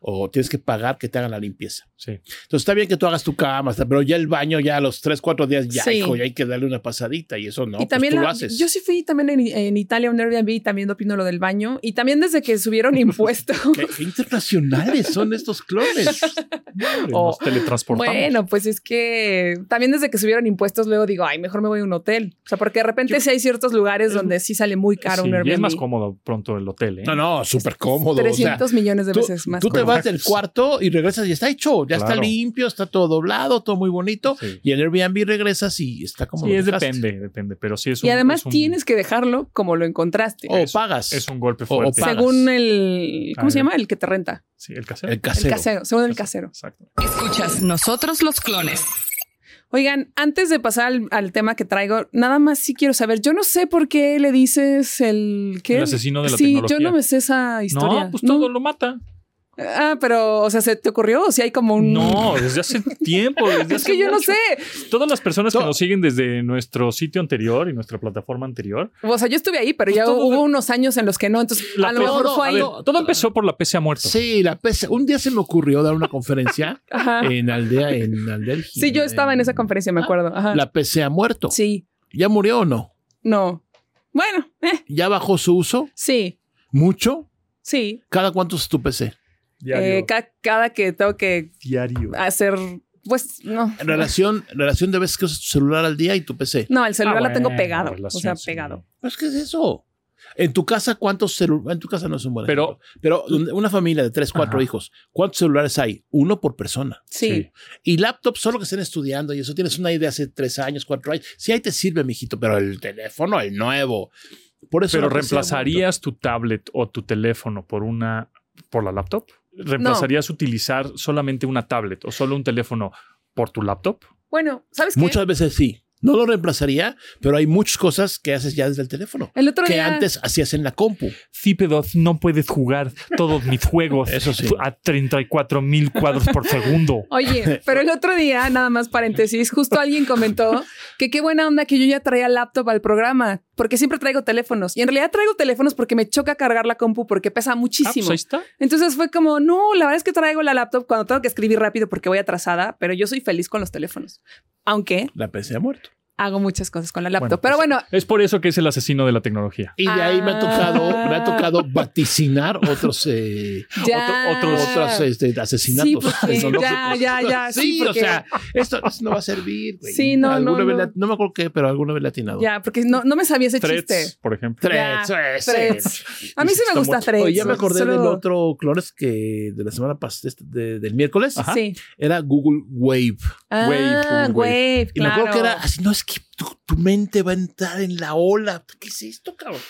o tienes que pagar que te hagan la limpieza. Sí. Entonces está bien que tú hagas tu cama, pero ya el baño ya a los tres, cuatro días ya, Sí. hijo, ya hay que darle una pasadita y eso no. y pues también tú lo la- haces. yo sí fui también en, en Italia a un Airbnb y también opino lo del baño. Y también desde que subieron impuestos. ¿Qué, qué internacionales son estos clones. O- Nos teletransportamos. Bueno, pues es que también desde que subieron impuestos, luego digo, ay, mejor me voy a un hotel. O sea, porque de repente sí hay ciertos lugares donde sí sale muy caro Sí, un y es más cómodo pronto el hotel, ¿eh? No, no, súper cómodo. o sea, 300 millones de tú, veces más. tú te vas del cuarto y regresas y está hecho, ya está limpio, está todo doblado, todo muy bonito. Sí. Y en Airbnb regresas y está como Sí, lo es depende, depende, pero sí es un Y además es un- tienes que dejarlo como lo encontraste. O es- pagas. es un golpe O- o fuerte. pagas. según el. ¿Cómo Ah, se el- llama? El que te renta. Sí, el casero. el casero. El casero. Según el casero. Exacto. Escuchas Nosotros los clones. Oigan, antes de pasar al, al tema que traigo, nada más sí quiero saber. Yo no sé por qué le dices el. ¿qué? El asesino de la sí, tecnología. yo no me sé esa historia. No, pues todo lo mata. Ah, pero, o sea, ¿se te ocurrió? O si hay como un. No, desde hace tiempo. Desde es hace que yo no sé. Todas las personas que nos siguen desde nuestro sitio anterior y nuestra plataforma anterior. O sea, yo estuve ahí, pero ya Pues todo hubo unos años en los que no. Entonces, La a lo pe- mejor no, fue a ahí. ver, Todo empezó por la PC ha muerto. Sí, la PC. Un día se me ocurrió dar una conferencia en aldea, en aldea. Sí, yo estaba en esa conferencia, me acuerdo. Ajá. La PC ha muerto. Sí, ¿Ya murió o no? no. Bueno, eh, ¿Ya bajó su uso? sí, ¿Mucho? sí. ¿Cada cuánto es tu PC? Diario. Eh, ca- cada que tengo que diario. hacer, pues, no. En relación, en relación de veces que usas tu celular al día y tu PC. No, el celular Ah, la tengo pegado. relación, o sea, sí. pegado. Pues, ¿qué es eso? En tu casa, ¿cuántos celulares? En tu casa no es un buen Pero- ejemplo. Pero una familia de tres, cuatro Ajá. hijos, ¿cuántos celulares hay? Uno por persona. Sí. Sí. Y laptops solo que estén estudiando y eso tienes una idea hace tres años, cuatro años. Sí, ahí te sirve, mijito, pero el teléfono, el nuevo. Por eso Pero reemplazarías tu tablet o tu teléfono por una por la laptop? ¿Reemplazarías utilizar solamente una tablet o solo un teléfono por tu laptop? Bueno, ¿sabes qué? Muchas veces sí. No lo reemplazaría, pero hay muchas cosas que haces ya desde el teléfono. El otro Que día. antes hacías en la compu. Cípedos, no puedes jugar todos mis juegos Eso sí. a 34 mil cuadros por segundo. Oye, pero el otro día, nada más paréntesis, justo alguien comentó que qué buena onda que yo ya traía laptop al programa, porque siempre traigo teléfonos. Y en realidad traigo teléfonos porque me choca cargar la compu porque pesa Ah, muchísimo. pues está. Entonces fue como, no, la verdad es que traigo la laptop cuando tengo que escribir rápido porque voy atrasada, pero yo soy feliz con los teléfonos. Aunque La PC ha muerto. Hago muchas cosas con la laptop. Bueno, Pero pues, bueno, Es por eso que es el asesino de la tecnología. Y de ahí me ha tocado, me ha Ah. tocado vaticinar otros, eh, otro- otros, otros este, asesinatos. Sí, porque ya, ya, ya. Sí, Sí, o sea, esto no va a servir. güey. Sí, no, Alguna no, no. la- no me acuerdo qué, pero alguna vez le atinado. Ya, porque no, no me sabía ese Threads, chiste. por ejemplo. Ya, Threads, Threads. A mí sí me gusta mucho. Threads. Oye, ya me acordé solo- del otro clones que de la semana pasada, este, de- del miércoles. Ajá. Sí. Era Google Wave. Ah, Wave, Wave, Y me acuerdo que era así, no es skip tu, tu mente va a entrar en la ola. ¿Qué es esto, cabrón?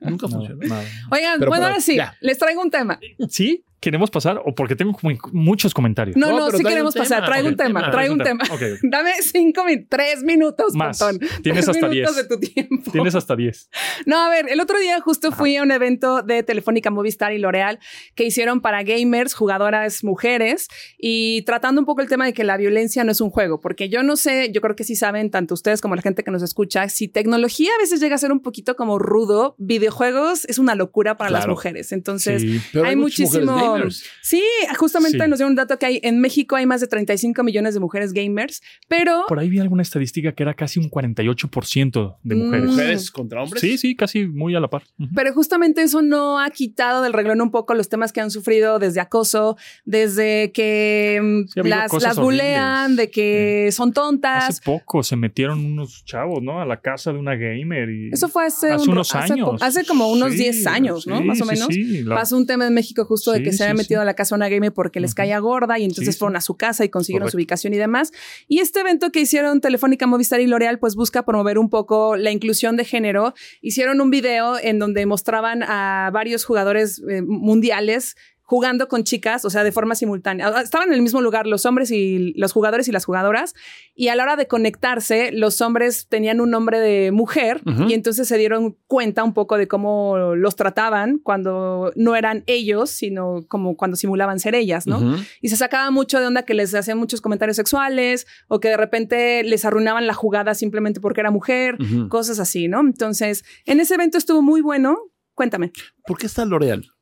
Nunca No, funcionó. no. Oigan, Pero, bueno, ahora sí, ya. les traigo un tema. ¿Sí? ¿Queremos pasar? O porque tengo como muchos comentarios. No, No, sí queremos pasar. Traigo un tema, tema, traigo un un tema. tema. Ok, ok. Dame cinco tres minutos, Más. Pontón. Tienes Tres hasta minutos 10. de tu tiempo. Tienes hasta 10. No, a ver, el otro día justo fui a un evento de Telefónica Movistar y L'Oreal que hicieron para gamers, jugadoras mujeres y tratando un poco el tema de que la violencia no es un juego, porque yo no sé, yo creo que sí saben, tanto ustedes como la gente que nos escucha, si tecnología a veces llega a ser un poquito como rudo, videojuegos es una locura para las mujeres. Entonces, Sí. Hay, mujeres muchísimo. Sí, justamente Sí. nos dio un dato que hay en México hay más de 35 millones de mujeres gamers, pero Por ahí vi alguna estadística que era casi un 48% de mujeres. Mm. Mujeres contra hombres. Sí, sí, casi muy a la par. Pero justamente eso no ha quitado del reglón un poco los temas que han sufrido desde acoso, desde que Sí, las, las bulean, de que son tontas. Hace poco se metieron unos chavos, ¿no? A la casa de una gamer y Eso fue hace, hace un- unos hace años. Hace, como unos Sí, 10 años, ¿no? sí, Más o menos. sí, la- Pasó un tema en México justo de que se había metido a la casa de una gamer porque les caía gorda y entonces fueron a su casa y consiguieron Correcto. su ubicación y demás. Y este evento que hicieron Telefónica, Movistar y L'Oreal, pues busca promover un poco la inclusión de género. Hicieron un video en donde mostraban a varios jugadores eh, mundiales jugando con chicas, o sea, de forma simultánea. Ah, Estaban en el mismo lugar los hombres y los jugadores y las jugadoras, y a la hora de conectarse, los hombres tenían un nombre de mujer y entonces se dieron cuenta un poco de cómo los trataban cuando no eran ellos, sino como cuando simulaban ser ellas, ¿no? Y se sacaba mucho de onda que les hacían muchos comentarios sexuales o que de repente les arruinaban la jugada simplemente porque era mujer, cosas así, ¿no? Entonces, en ese evento estuvo muy bueno. Cuéntame. ¿Por qué está L'Oreal?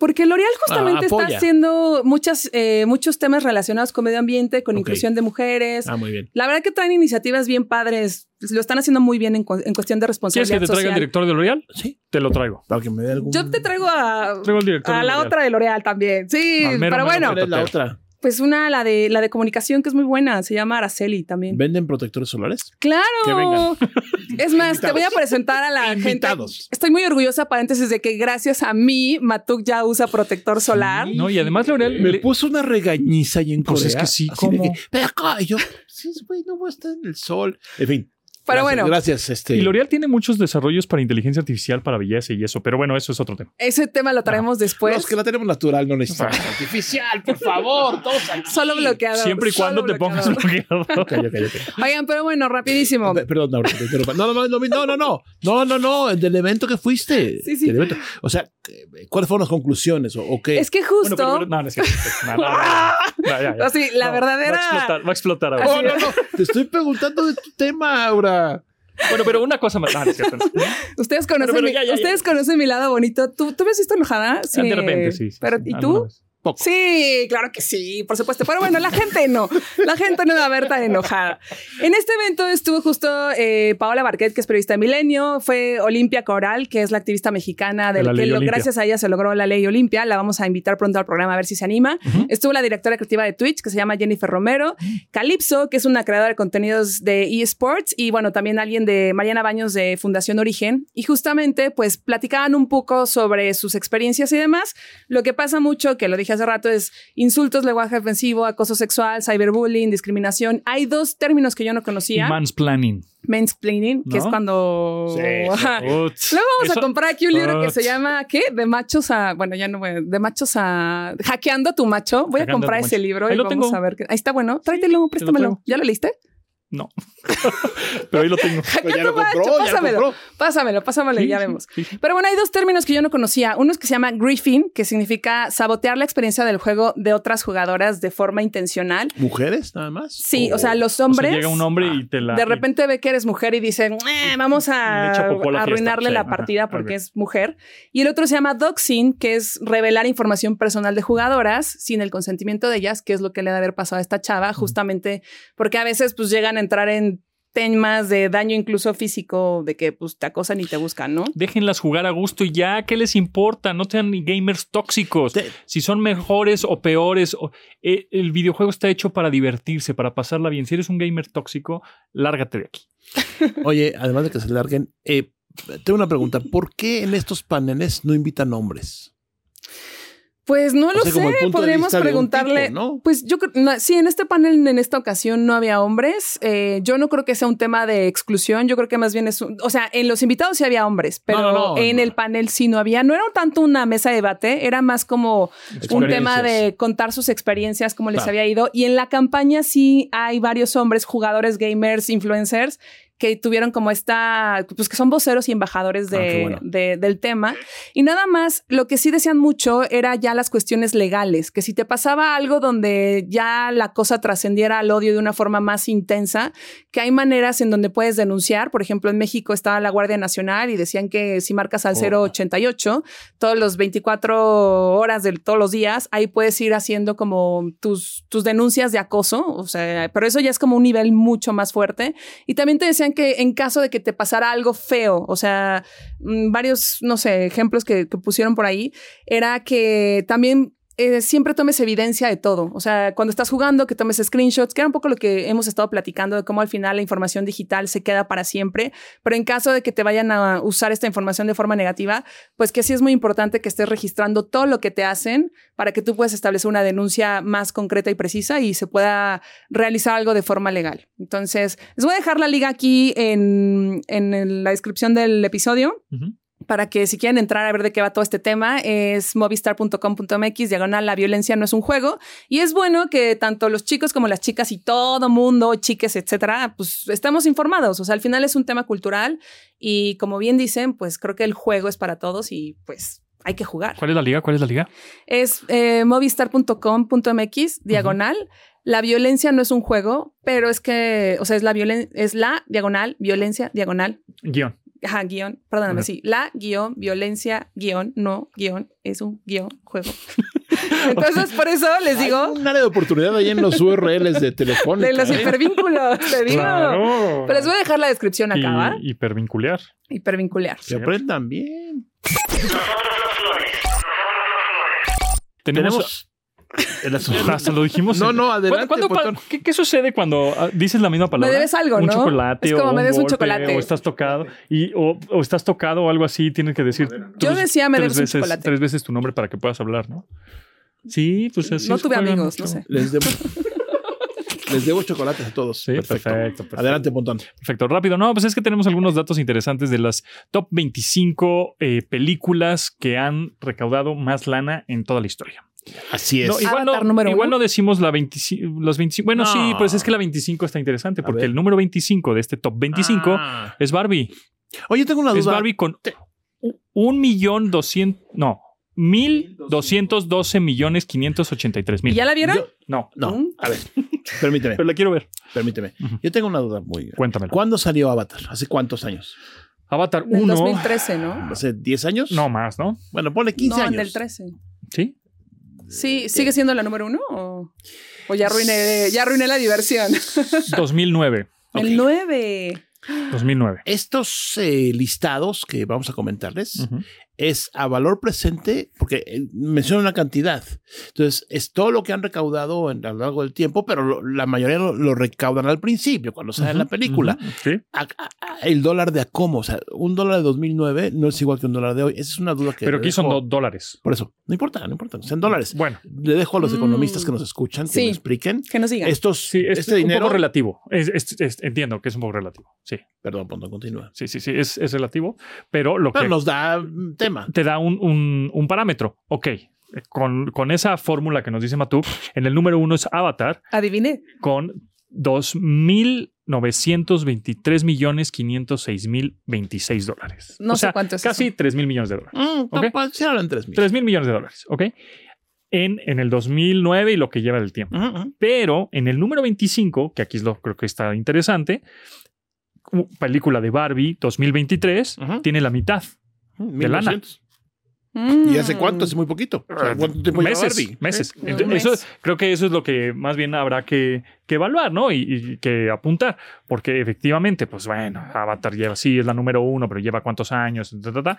Porque L'Oreal justamente Ah, está apoya. haciendo muchas, eh, muchos temas relacionados con medio ambiente, con inclusión de mujeres. Ah, muy bien. La verdad que traen iniciativas bien padres. Lo están haciendo muy bien en, cu- en cuestión de ¿Quieres responsabilidad que te traiga el director de L'Oreal? Sí. Te lo traigo. Para que me dé algún. Yo te traigo a, Traigo director a de la otra de L'Oreal también. Sí, mero, pero mero bueno, ¿Cuál es la otra? Pues una, la de, la de comunicación que es muy buena. Se llama Araceli también. ¿Venden protectores solares? Claro. Que vengan. Es más, te voy a presentar a la gente. Invitados. Estoy muy orgullosa, paréntesis, de que gracias a mí, Matuk ya usa protector solar. No, y además L'Oreal Me le- puso una regañiza ahí en Pues Corea. es que sí, que, "Ve acá", y yo, sí, güey, no voy a estar en el sol. En fin. Pero gracias, bueno. Gracias, este. Y L'Oreal tiene muchos desarrollos para inteligencia artificial, para belleza y eso, pero bueno, eso es otro tema. Ese tema lo traemos después. Los que la tenemos natural no necesitamos artificial, por favor, todos aquí. Solo bloqueador. Siempre y cuando te pongas bloqueador. bloqueador. Ok, ok, ok. Oigan, pero bueno, rapidísimo. Pe- Perdón. No, no, no, no, no, no, no, no, no, no, del evento que fuiste. Sí, sí. Del evento. O sea, ¿cuáles fueron las conclusiones o, o qué? Es que Bueno, justo. pero- pero- no, no es cierto. No, no, no, no. No, la No, verdadera- Va a explotar, va a explotar ahora. No, no, no, te estoy preguntando de tu tema, Aura. Bueno, pero una cosa más. Ah, no cierto. Ustedes conocen, pero mi, ya, ya, ya. ustedes conocen mi lado bonito. ¿Tú, ¿tú me has visto enojada? Sí. De repente, sí. sí, Pero, sí, ¿Y tú? vez. Poco. Sí, claro que sí, por supuesto. Pero bueno, la gente no. La gente no va a ver tan enojada. En este evento estuvo justo eh, Paola Barquet, que es periodista de Milenio. Fue Olimpia Coral, que es la activista mexicana De del la que lo- gracias a ella se logró la ley Olimpia. La vamos a invitar pronto al programa a ver si se anima. Estuvo la directora creativa de Twitch, que se llama Jennifer Romero. Calypso, que es una creadora de contenidos de eSports. Y bueno, también alguien de Mariana Baños de Fundación Origen. Y justamente, pues platicaban un poco sobre sus experiencias y demás. Lo que pasa mucho, que lo dije hace rato, es insultos, lenguaje ofensivo, acoso sexual, cyberbullying, discriminación. Hay dos términos que yo no conocía. mansplaining. Mansplaining, que ¿No? es cuando... Sí, sí. Luego vamos Eso- a comprar aquí un libro que se llama, ¿qué? De machos a, bueno, ya no voy, a- de machos a, hackeando a tu macho. Voy a Hackeando a comprar ese macho. libro Ahí y lo vamos tengo. a ver. Ahí está bueno. Tráetelo, préstamelo. ¿Ya lo leíste? No. pero ahí lo tengo. Ya lo Macho, ya lo pásamelo, compró. pásamelo, pásamelo y Sí, ya sí, vemos. sí, sí. Pero bueno, hay dos términos que yo no conocía. Uno es que se llama griefing, que significa sabotear la experiencia del juego de otras jugadoras de forma intencional. ¿Mujeres nada más? Sí, o sea, los O sea, hombres... llega un hombre y te la. de repente ve que eres mujer y dice, "Eh, vamos a, Le echa popó a la a fiesta". arruinarle Sí, la ajá, partida porque es mujer. Y el otro se llama doxing, que es revelar información personal de jugadoras sin el consentimiento de ellas, que es lo que le debe haber pasado a esta chava, justamente porque a veces pues llegan a entrar en temas de daño incluso físico, de que pues te acosan y te buscan, ¿no? Déjenlas jugar a gusto y ya, ¿qué les importa? No sean gamers tóxicos. Te- Si son mejores o peores, o- eh, el videojuego está hecho para divertirse, para pasarla bien. Si eres un gamer tóxico, lárgate de aquí. Oye, además de que se larguen, eh, tengo una pregunta. ¿Por qué en estos paneles no invitan hombres? Pues no O lo sea, sé, podríamos preguntarle. tipo, ¿no? Pues yo creo, no, sí, en este panel, en esta ocasión no había hombres. Eh, yo no creo que sea un tema de exclusión. Yo creo que más bien es un, o sea, en los invitados sí había hombres, pero No, en el panel sí no había. No era tanto una mesa de debate, era más como un tema de contar sus experiencias, cómo les Claro. había ido. Y en la campaña sí hay varios hombres, jugadores, gamers, influencers que tuvieron como esta, pues que son voceros y embajadores Ah, bueno. de- del tema. Y nada más, lo que sí decían mucho era ya las cuestiones legales, que si te pasaba algo donde ya la cosa trascendiera al odio de una forma más intensa, que hay maneras en donde puedes denunciar. Por ejemplo, en México estaba la Guardia Nacional y decían que si marcas al Oh. 088, todos los 24 horas de todos los días, ahí puedes ir haciendo como tus, tus denuncias de acoso. O sea, pero eso ya es como un nivel mucho más fuerte. Y también te decían que en caso de que te pasara algo feo, o sea, mm, varios, no sé, ejemplos que, que pusieron por ahí, era que también eh, siempre tomes evidencia de todo. O sea, cuando estás jugando, que tomes screenshots, que era un poco lo que hemos estado platicando de cómo al final la información digital se queda para siempre. Pero en caso de que te vayan a usar esta información de forma negativa, pues que sí es muy importante que estés registrando todo lo que te hacen para que tú puedas establecer una denuncia más concreta y precisa y se pueda realizar algo de forma legal. Entonces, les voy a dejar la liga aquí en, en la descripción del episodio. Para que si quieren entrar a ver de qué va todo este tema, es movistar.com.mx, diagonal, la violencia no es un juego. Y es bueno que tanto los chicos como las chicas y todo mundo, chiques, etcétera, pues estamos informados. O sea, al final es un tema cultural y como bien dicen, pues creo que el juego es para todos y pues hay que jugar. ¿Cuál es la liga? ¿Cuál es la liga? Es eh, movistar.com.mx, diagonal. La violencia no es un juego, pero es que, o sea, es la violencia, es la diagonal, violencia, diagonal, Guión. Ajá, guion, perdóname, Ajá. sí. La guion, violencia, guion, no, guion, es un guion, juego. Entonces, por eso les Hay digo, un área de oportunidad ahí en los URLs de Telefónica. de los ¿eh? hipervínculos, te digo. Claro. Pero les voy a dejar la descripción acá, ¿va? Hipervincular. Hipervincular. Que aprendan bien. Tenemos. El. Hasta lo dijimos. No, en- no, adelante, ¿Cuándo- cuándo- Potón. ¿qué, qué sucede cuando ah, dices la misma palabra? debes algo, un ¿no? chocolate Es como o me debes un golpe, chocolate. O estás tocado. Y, o, o estás tocado o algo así. Tienes que decir. Yo tres- decía, me debes un chocolate. Tres veces tu nombre para que puedas hablar, ¿no? Sí, pues así No tuve amigos, mucho. no sé. Les debo, les debo chocolates a todos. Sí, perfecto, perfecto. Adelante, Pontón. Perfecto, rápido. No, pues es que tenemos algunos datos interesantes de las top 25 eh, películas que han recaudado más lana en toda la historia. Así es. No, igual no, número igual uno. no decimos la 25, los 25. Bueno, No. sí, pues es que la 25 está interesante A porque el número 25 de este top 25 Ah. es Barbie. Oye, tengo una Es duda. Barbie con un millón doscientos, no, mil doscientos doce millones quinientos ochenta y tres ¿Y mil. ya la vieron? Yo- No, No, ¿Mm? a ver, permíteme, pero la quiero ver. permíteme. Ujú. Yo tengo una duda muy Cuéntamelo. ¿Cuándo salió Avatar? ¿Hace cuántos años? Avatar En el 1. 2013, ¿no? ¿Hace 10 años? No más, ¿no? Bueno, ponle 15 no, años. en el 13. Sí. Sí, ¿sigue siendo la número uno o, o ya arruiné, ya arruiné la diversión? 2009. El 9. 2009. Estos eh, listados que vamos a comentarles Ujú. Es a valor presente, porque eh, menciona una cantidad. Entonces, es todo lo que han recaudado en- a lo largo del tiempo, pero lo- la mayoría lo, lo recaudan al principio, cuando sale la Ujú, película. ujú, Sí. A- a- a- el dólar de Acomo, o sea, un dólar de 2009 no es igual que un dólar de hoy. Esa es una duda que. Pero aquí son dejo- dos dólares. Por eso, no importa, no importa, sean dólares. Bueno, Le dejo a los Mm. economistas que nos escuchan que Sí. me expliquen. Que nos digan. Estos, sí, es este un dinero. poco relativo. Es- es- es- entiendo que es un poco relativo. Sí, Perdón, Pontón, continúa. sí, sí, sí, es, es relativo. Pero lo Pero que nos da mm, tema. te da un, un- un parámetro. Ok. Con, con esa fórmula que nos dice Matuk, en el número uno es Avatar Adiviné. con 2.923 millones 506 mil 26 dólares. No o sé sea, cuánto es Casi eso. 3 mil millones de dólares. Mm, Ok. capaz, sí hablan 3 mil. 3 mil millones de dólares, ¿ok? En, en el 2009 y lo que lleva del tiempo. Ujú, ujú. Pero en el número 25, que aquí es lo creo que está interesante, película de Barbie 2023, Ujú. tiene la mitad. De lana. 1200. Mm. ¿Y hace cuánto? Hace muy poquito. O sea, ¿Cuánto tiempo lleva meses, Barbie? meses. Mes. Eso, creo que eso es lo que más bien habrá que, que evaluar, ¿no? Y, y que apuntar, porque efectivamente, pues bueno, Avatar lleva, sí, es la número uno, pero lleva cuántos años, ta, ta, ta.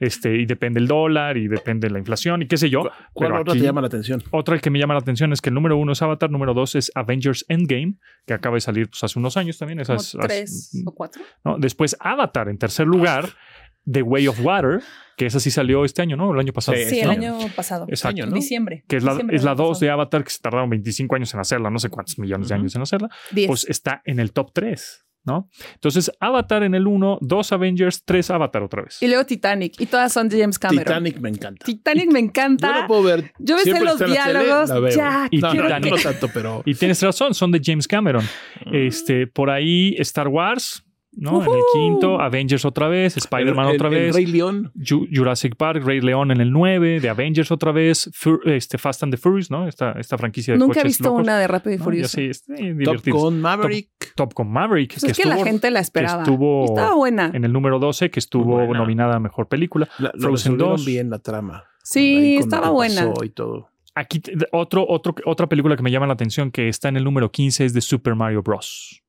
este, y depende el dólar, y depende la inflación, y qué sé yo. ¿Cuál Pero otra aquí- te llama la atención? Otra que me llama la atención es que el número uno es Avatar, número dos es Avengers Endgame, que acaba de salir pues, hace unos años también. Como Esas, tres o cuatro. ¿no? Después Avatar en tercer lugar, The Way of Water, que esa sí salió este año, ¿no? El año pasado. Sí, Sí, el año pasado. Exacto. ¿no? Diciembre. Que es la, Diciembre es la del año 2 de. Avatar, que se tardaron 25 años en hacerla, no sé cuántos millones de años en hacerla, Diez. pues está en el top 3, ¿no? Entonces, Avatar en el 1, 2 Avengers, 3 Avatar otra vez. y luego Titanic. Y todas son de James Cameron. Titanic me encanta. Titanic me encanta. Yo no puedo ver. Yo me sé Siempre los tele, diálogos. la veo. Ya, Y No, quiero- no, Titanic. no tanto, pero. Y tienes razón, son de James Cameron. Mm. Este, por ahí Star Wars, ¿no? En el quinto, Avengers otra vez, Spider-Man El- otra el vez. Rey León. Ju- Jurassic Park, Rey León en el 9, de Avengers otra vez, Fur- este, Fast and the Furious, ¿no? Esta, esta franquicia de Nunca he visto locos, una de Rápido y ¿no? Furioso. Así, este, eh, Top. Gun Maverick. Top Gun Maverick, Pues es que la estuvo gente la esperaba. estuvo- Estaba buena. en el número 12, que estuvo nominada a Mejor Película. La, lo Frozen resolvieron 2. bien la trama. Sí, estaba que buena. Y todo. Aquí, otro, otro, otra película que me llama la atención que está en el número 15 es de Super Mario Bros.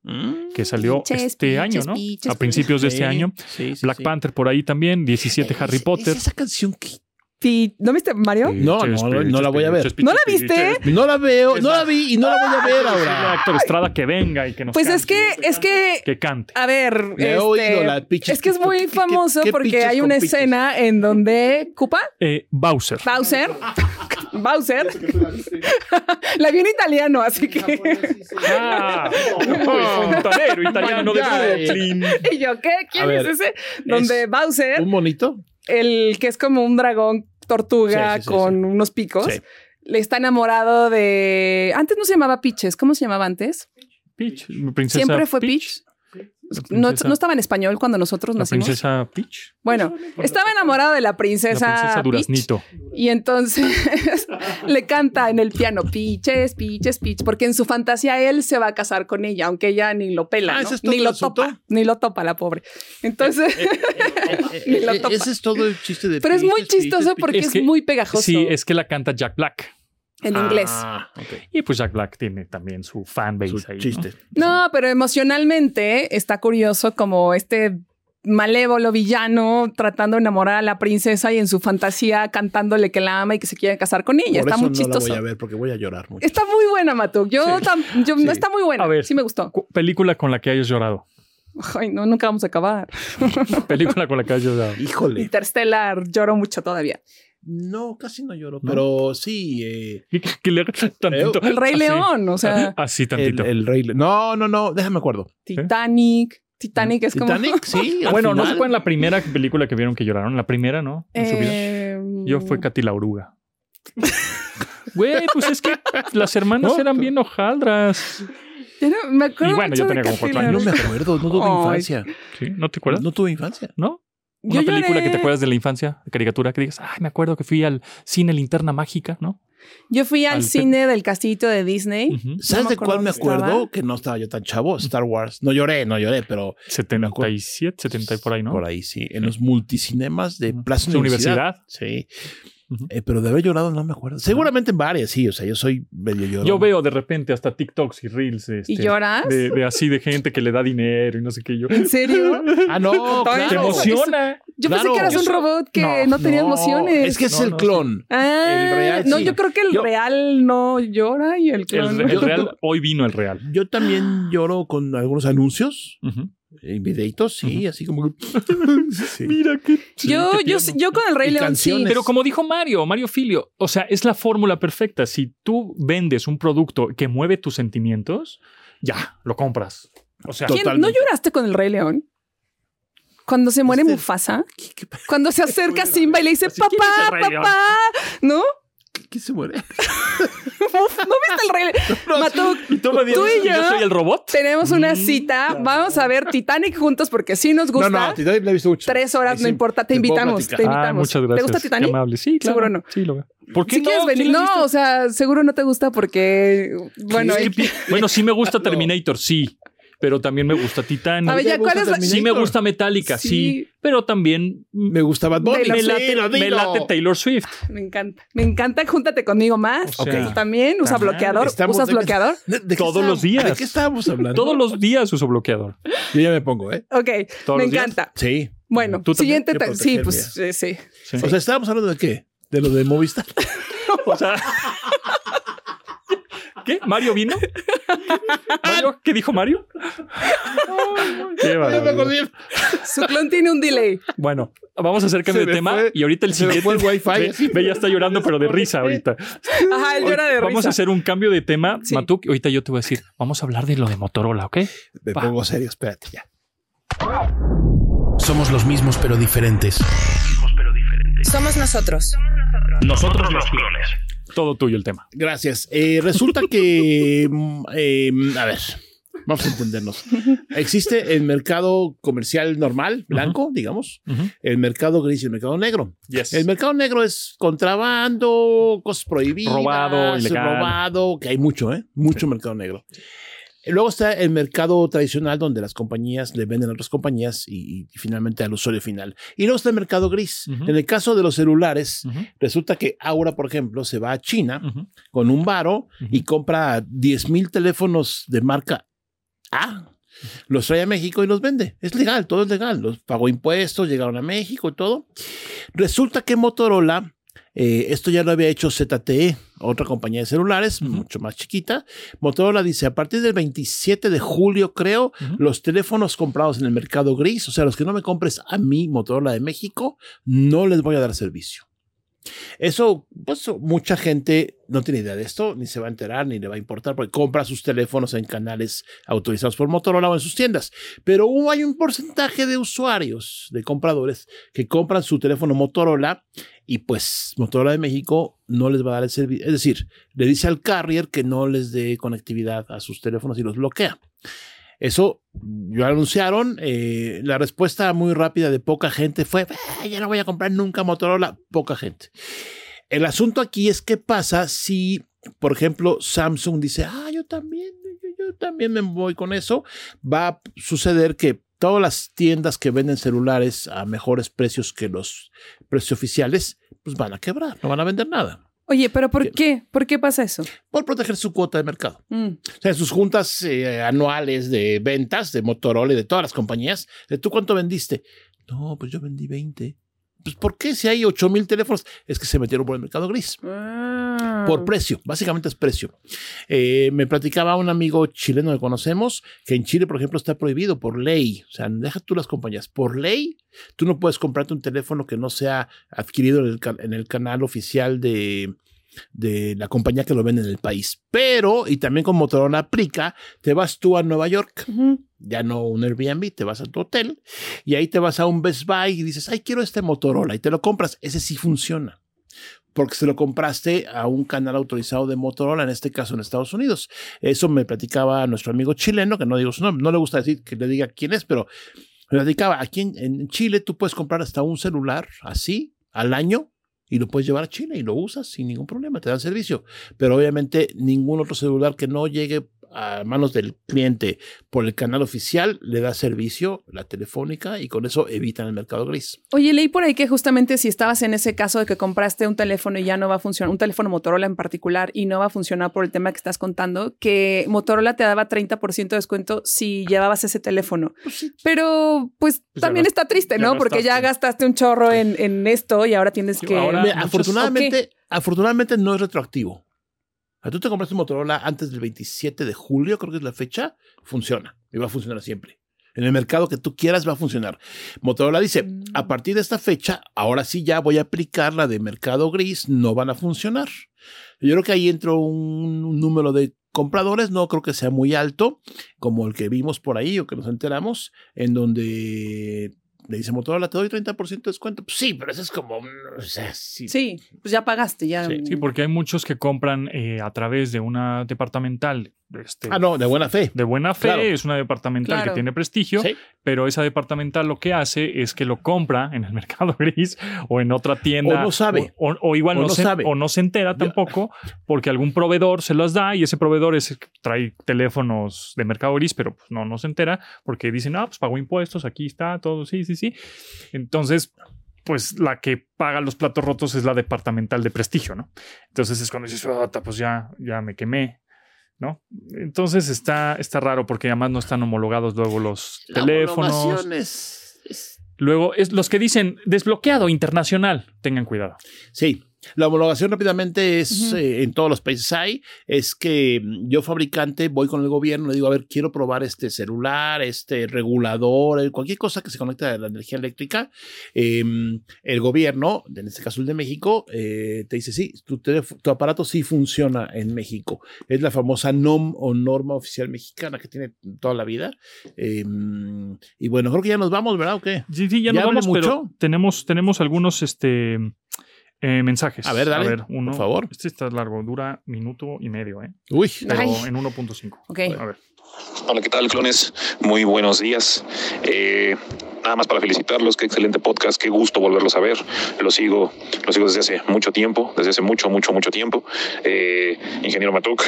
Que salió este año, ¿no? piches, a principios de este año. sí, sí, Black sí. Panther por ahí también, 17 Harry Es- Potter. Es esa canción que. ¿No viste Mario? No, no, la voy a ver. ¿No la viste? No la veo, no la vi y no la voy a ver Ahora. Héctor Estrada que venga y que nos Pues es que, es que, que cante. a ver, este, oído la piches- es que es muy ¿qué- qué- famoso qué porque hay una escena en donde Koopa, Eh, Bowser. Bowser, Bowser, la vi en italiano, así que, Ah, fontanero italiano de Brooklyn. y yo, ¿qué? ¿Quién es ese? Donde Bowser, ¿Un monito? el que es como un dragón tortuga Sí, sí, sí, con unos picos, Sí. le está enamorado de, antes no se llamaba Peaches, ¿cómo se llamaba antes? Peach. Princesa Siempre fue Peach. Peach. No, princesa- no estaba en español cuando nosotros La nacimos. princesa Peach. Bueno, estaba enamorado de la La princesa, princesa Peach, Duraznito. y entonces le canta en el piano Peaches, Peaches, Peach, porque en su fantasía él se va a casar con ella, aunque ella ni lo pela, Ah, ¿no? ¿ese es todo ni el lo asunto? topa, ni lo topa la pobre. Entonces, Ni lo Eh, topa. Ese es todo el chiste de pero es muy chistoso porque Es es, muy pegajoso Sí, es que la canta Jack Black. En inglés. Ah. Y pues Jack Black tiene también su fanbase Su ahí. ¿no? chiste. No, pero emocionalmente está curioso como este malévolo villano tratando de enamorar a la princesa y en su fantasía cantándole que la ama y que se quiere casar con ella. Por está eso muy no chistoso. la voy a ver porque voy a llorar mucho. Está muy buena, Matuk. Yo, tam- yo Sí. no está muy buena. A ver. sí me gustó. Cu- Película con la que hayas llorado. Ay, no, nunca vamos a acabar. Película con la que hayas llorado. Híjole. Interstellar, lloro mucho todavía. No, casi no lloro, ¿No? pero sí. eh, Que, que le tantito. El Rey así. León, o sea, Así el, tantito. el rey. Le- No, no, no, déjame acuerdo. Titanic. Titanic es como. Titanic, sí. bueno, no final. cuál es la primera película que vieron que lloraron. La primera, ¿no? En su vida. Eh, Yo fue Katy la oruga. Güey, pues es que las hermanas No, eran bien hojaldras. no- me acuerdo Y bueno, yo mucho tenía como cuatro Castilla. No me acuerdo, no tuve infancia. ¿Sí? ¿No te acuerdas? No tuve infancia. ¿No? Yo Una película lloré- que te acuerdas de la infancia, de caricatura, que digas, ay, me acuerdo que fui al cine Linterna Mágica, ¿no? Yo fui al Al- cine del castillito de Disney. ¿Sabes de cuál me estaba. acuerdo? Que no estaba yo tan chavo. Star Wars. No lloré, no lloré, pero 77, 70 y por ahí, ¿no? por ahí sí. En los multicinemas de. Plaza universidad. Sí. Eh, pero de haber llorado no me acuerdo. Seguramente en varias, sí. O sea, yo soy medio llorón. Yo veo de repente hasta TikToks y Reels. Este, ¿Y lloras? De, de así de gente que le da dinero y no sé qué. Yo, ¿En serio? Ah, no, te emociona. Yo pensé que eras un robot que no, No, tenía No, emociones. Es que es No, el no, clon. Ah, el real, no, sí. yo creo que el Yo- real no llora y el El, clon. el real, hoy vino el real. Yo también lloro con algunos anuncios, Ujú. En videitos, sí, así como. Sí. Mira qué. yo, qué yo, yo con el Rey Y León canciones. sí. Pero como dijo Mario, Mario Filio, o sea, es la fórmula perfecta. Si tú vendes un producto que mueve tus sentimientos, ya, lo compras. O sea, ¿Quién- ¿No lloraste con el Rey León? Cuando se muere Este- Mufasa, cuando se acerca Simba y le dice, Así, ¿quién es papá, papá, ¿no? ¿Qué se muere? Uf, ¿No viste el Rey? Matuk, y tú me tú y dices, yo yo soy el robot. tenemos una cita, vamos a ver Titanic juntos porque sí nos gusta. No, no, Titanic la he visto mucho. Tres horas, Ahí no sí importa, te invitamos, te Ah, invitamos. muchas gracias. ¿Te gusta Qué Titanic? amable. Sí, claro. Seguro no. Sí, lo veo. ¿Por qué Si quieres no? venir, ¿Sí no, o sea, seguro no te gusta porque, bueno, bueno, sí me gusta Terminator, sí. Pero también me gusta Titanic. A ver, ya, ¿cuál es la- Sí me gusta Metallica, sí, Sí. pero también Me gusta Bad Bunny. me Sí, late, me Taylor Swift. Me encanta. Me encanta. Júntate conmigo más. O sea, Tú también. Usa bloqueador. estamos- ¿Usas de- bloqueador? ¿De- de qué Todos los estábamos- días. ¿De qué estábamos hablando? Todos los días uso bloqueador. Yo ya me pongo, ¿eh? Ok. ¿Todos Me los días? encanta. Sí. Bueno, ¿Tú también? siguiente. Que Sí, proteger, pues eh, sí. Sí. O sea, estábamos hablando de qué? De lo de Movistar. O sea. ¿Qué? ¿Mario vino? ¿Mario? ¿Qué dijo Mario? Qué barbaridad. Su clon tiene un delay. Bueno, vamos a hacer cambio Se de me tema fue- y ahorita el se me siguiente. fue el wifi, Ve, así. ve, ya está llorando, pero de risa ahorita. Ajá, él llora de risa. Vamos a hacer un cambio de tema, Sí. Matuk. Ahorita yo te voy a decir, vamos a hablar de lo de Motorola, ¿ok? Me Va. pongo serio, espérate ya. Somos los mismos pero diferentes. Somos nosotros. Nosotros los clones. Todo tuyo el tema. Gracias. Eh, resulta que, mm, eh, a ver, vamos a entendernos. Existe el mercado comercial normal, blanco, digamos, el mercado gris y el mercado negro. Yes. El mercado negro es contrabando, cosas prohibidas, Robado, ilegal. robado, que hay mucho, ¿eh? Mucho mercado negro. Luego está el mercado tradicional donde las compañías le venden a otras compañías y, y finalmente al usuario final. Y luego está el mercado gris. En el caso de los celulares, resulta que Aura, por ejemplo, se va a China con un varo y compra 10 mil teléfonos de marca A. Los trae a México y los vende. Es legal, todo es legal. Los pagó impuestos, llegaron a México y todo. Resulta que Motorola, eh, esto ya lo había hecho ZTE, otra compañía de celulares, mucho más chiquita. Motorola dice, a partir del 27 de julio, creo, los teléfonos comprados en el mercado gris, o sea, los que no me compres a mí, Motorola de México, no les voy a dar servicio. Eso, pues mucha gente no tiene idea de esto, ni se va a enterar, ni le va a importar, porque compra sus teléfonos en canales autorizados por Motorola o en sus tiendas. Pero hay un porcentaje de usuarios, de compradores, que compran su teléfono Motorola y pues Motorola de México no les va a dar el servicio. Es decir, le dice al carrier que no les dé conectividad a sus teléfonos y los bloquea. Eso lo anunciaron. eh, la respuesta muy rápida de poca gente fue: "Ah, Ya no voy a comprar nunca Motorola. Poca gente. El asunto aquí es: ¿qué pasa si, por ejemplo, Samsung dice: Ah, yo también, yo, yo también me voy con eso? Va a suceder que todas las tiendas que venden celulares a mejores precios que los precios oficiales, pues van a quebrar, no van a vender nada. Oye, pero ¿por qué? ¿Por qué pasa eso? Por proteger su cuota de mercado. Mm. O sea, sus juntas eh, anuales de ventas de Motorola y de todas las compañías, de tú cuánto vendiste. No, pues yo vendí 20. Pues ¿por qué si hay 8 mil teléfonos? Es que se metieron por el mercado gris. Ah. Por precio, básicamente es precio. Eh, me platicaba un amigo chileno que conocemos que en Chile, por ejemplo, está prohibido por ley. O sea, deja tú las compañías. Por ley, tú no puedes comprarte un teléfono que no sea adquirido en el, ca- en el canal oficial de, de la compañía que lo vende en el país. Pero, y también con Motorola aplica, te vas tú a Nueva York, Ujú. Ya no un Airbnb, te vas a tu hotel y ahí te vas a un Best Buy y dices, ay, quiero este Motorola y te lo compras. Ese sí funciona. Porque se lo compraste a un canal autorizado de Motorola, en este caso en Estados Unidos. Eso me platicaba nuestro amigo chileno, que no digo su no le gusta decir que le diga quién es, pero me platicaba, aquí en, en Chile tú puedes comprar hasta un celular así al año y lo puedes llevar a Chile y lo usas sin ningún problema, te dan servicio. Pero obviamente ningún otro celular que no llegue a manos del cliente por el canal oficial le da servicio, la telefónica, y con eso evitan el mercado gris. Oye, leí por ahí que justamente si estabas en ese caso de que compraste un teléfono y ya no va a funcionar, un teléfono Motorola en particular, y no va a funcionar por el tema que estás contando, que Motorola te daba 30% de descuento si llevabas ese teléfono. Pero pues Pues ya también está triste, ya ¿no? Porque ya gastaste. un chorro en, en esto y ahora tienes que... ahora- afortunadamente, afortunadamente no es retroactivo. Sea, tú te compraste un Motorola antes del 27 de julio, creo que es la fecha, funciona y va a funcionar siempre. En el mercado que tú quieras va a funcionar. Motorola dice, Mm. a partir de esta fecha, ahora sí ya voy a aplicar la de mercado gris, no van a funcionar. Yo creo que ahí entró un, un número de compradores, no creo que sea muy alto, como el que vimos por ahí o que nos enteramos, en donde le dice Motorola, te doy 30% de descuento. Pues sí, pero eso es como... o sea, sí. Sí, pues ya pagaste, ya. Sí, Sí, porque hay muchos que compran eh, a través de una departamental este, Ah, no, de buena fe. de buena fe, Claro. es una departamental Claro. que tiene prestigio, Sí. pero esa departamental lo que hace es que lo compra en el mercado gris o en otra tienda. O no sabe. O, o igual O no, no se, sabe. o no se entera tampoco porque algún proveedor se los da y ese proveedor es el que trae teléfonos de mercado gris, pero pues no, no se entera porque dicen, ah, pues pagó impuestos, aquí está, todo, sí, sí, sí. Entonces, pues la que paga los platos rotos es la departamental de prestigio, ¿no? Entonces es cuando dices, "Ota, pues ya, ya me quemé, ¿no? Entonces está, está raro porque además no están homologados luego los La teléfonos. homologación es- es- Luego, es los que dicen desbloqueado internacional, tengan cuidado. Sí, la homologación rápidamente es eh, en todos los países hay. Es que mm, yo fabricante voy con el gobierno, le digo, a ver, quiero probar este celular, este regulador, cualquier cosa que se conecte a la energía eléctrica. Eh, el gobierno, en este caso el de México, eh, te dice, sí, tu, tu aparato sí funciona en México. Es la famosa NOM o norma oficial mexicana que tiene toda la vida. Eh, y bueno, creo que ya nos vamos, ¿verdad? ¿O qué? Sí, sí, ya, ¿Ya nos vamos, pero mucho? tenemos, tenemos algunos este, eh, mensajes. A ver, dale, A ver, uno. por favor. Este está largo, dura minuto y medio, ¿eh? Uy, Pero Ay. en 1.5. Ok. A ver. Hola, ¿qué tal, clones? Muy buenos días. Eh, nada más para felicitarlos, qué excelente podcast, qué gusto volverlos a ver. Los sigo, los sigo desde hace mucho tiempo, desde hace mucho, mucho, mucho tiempo. Eh, ingeniero Matuk,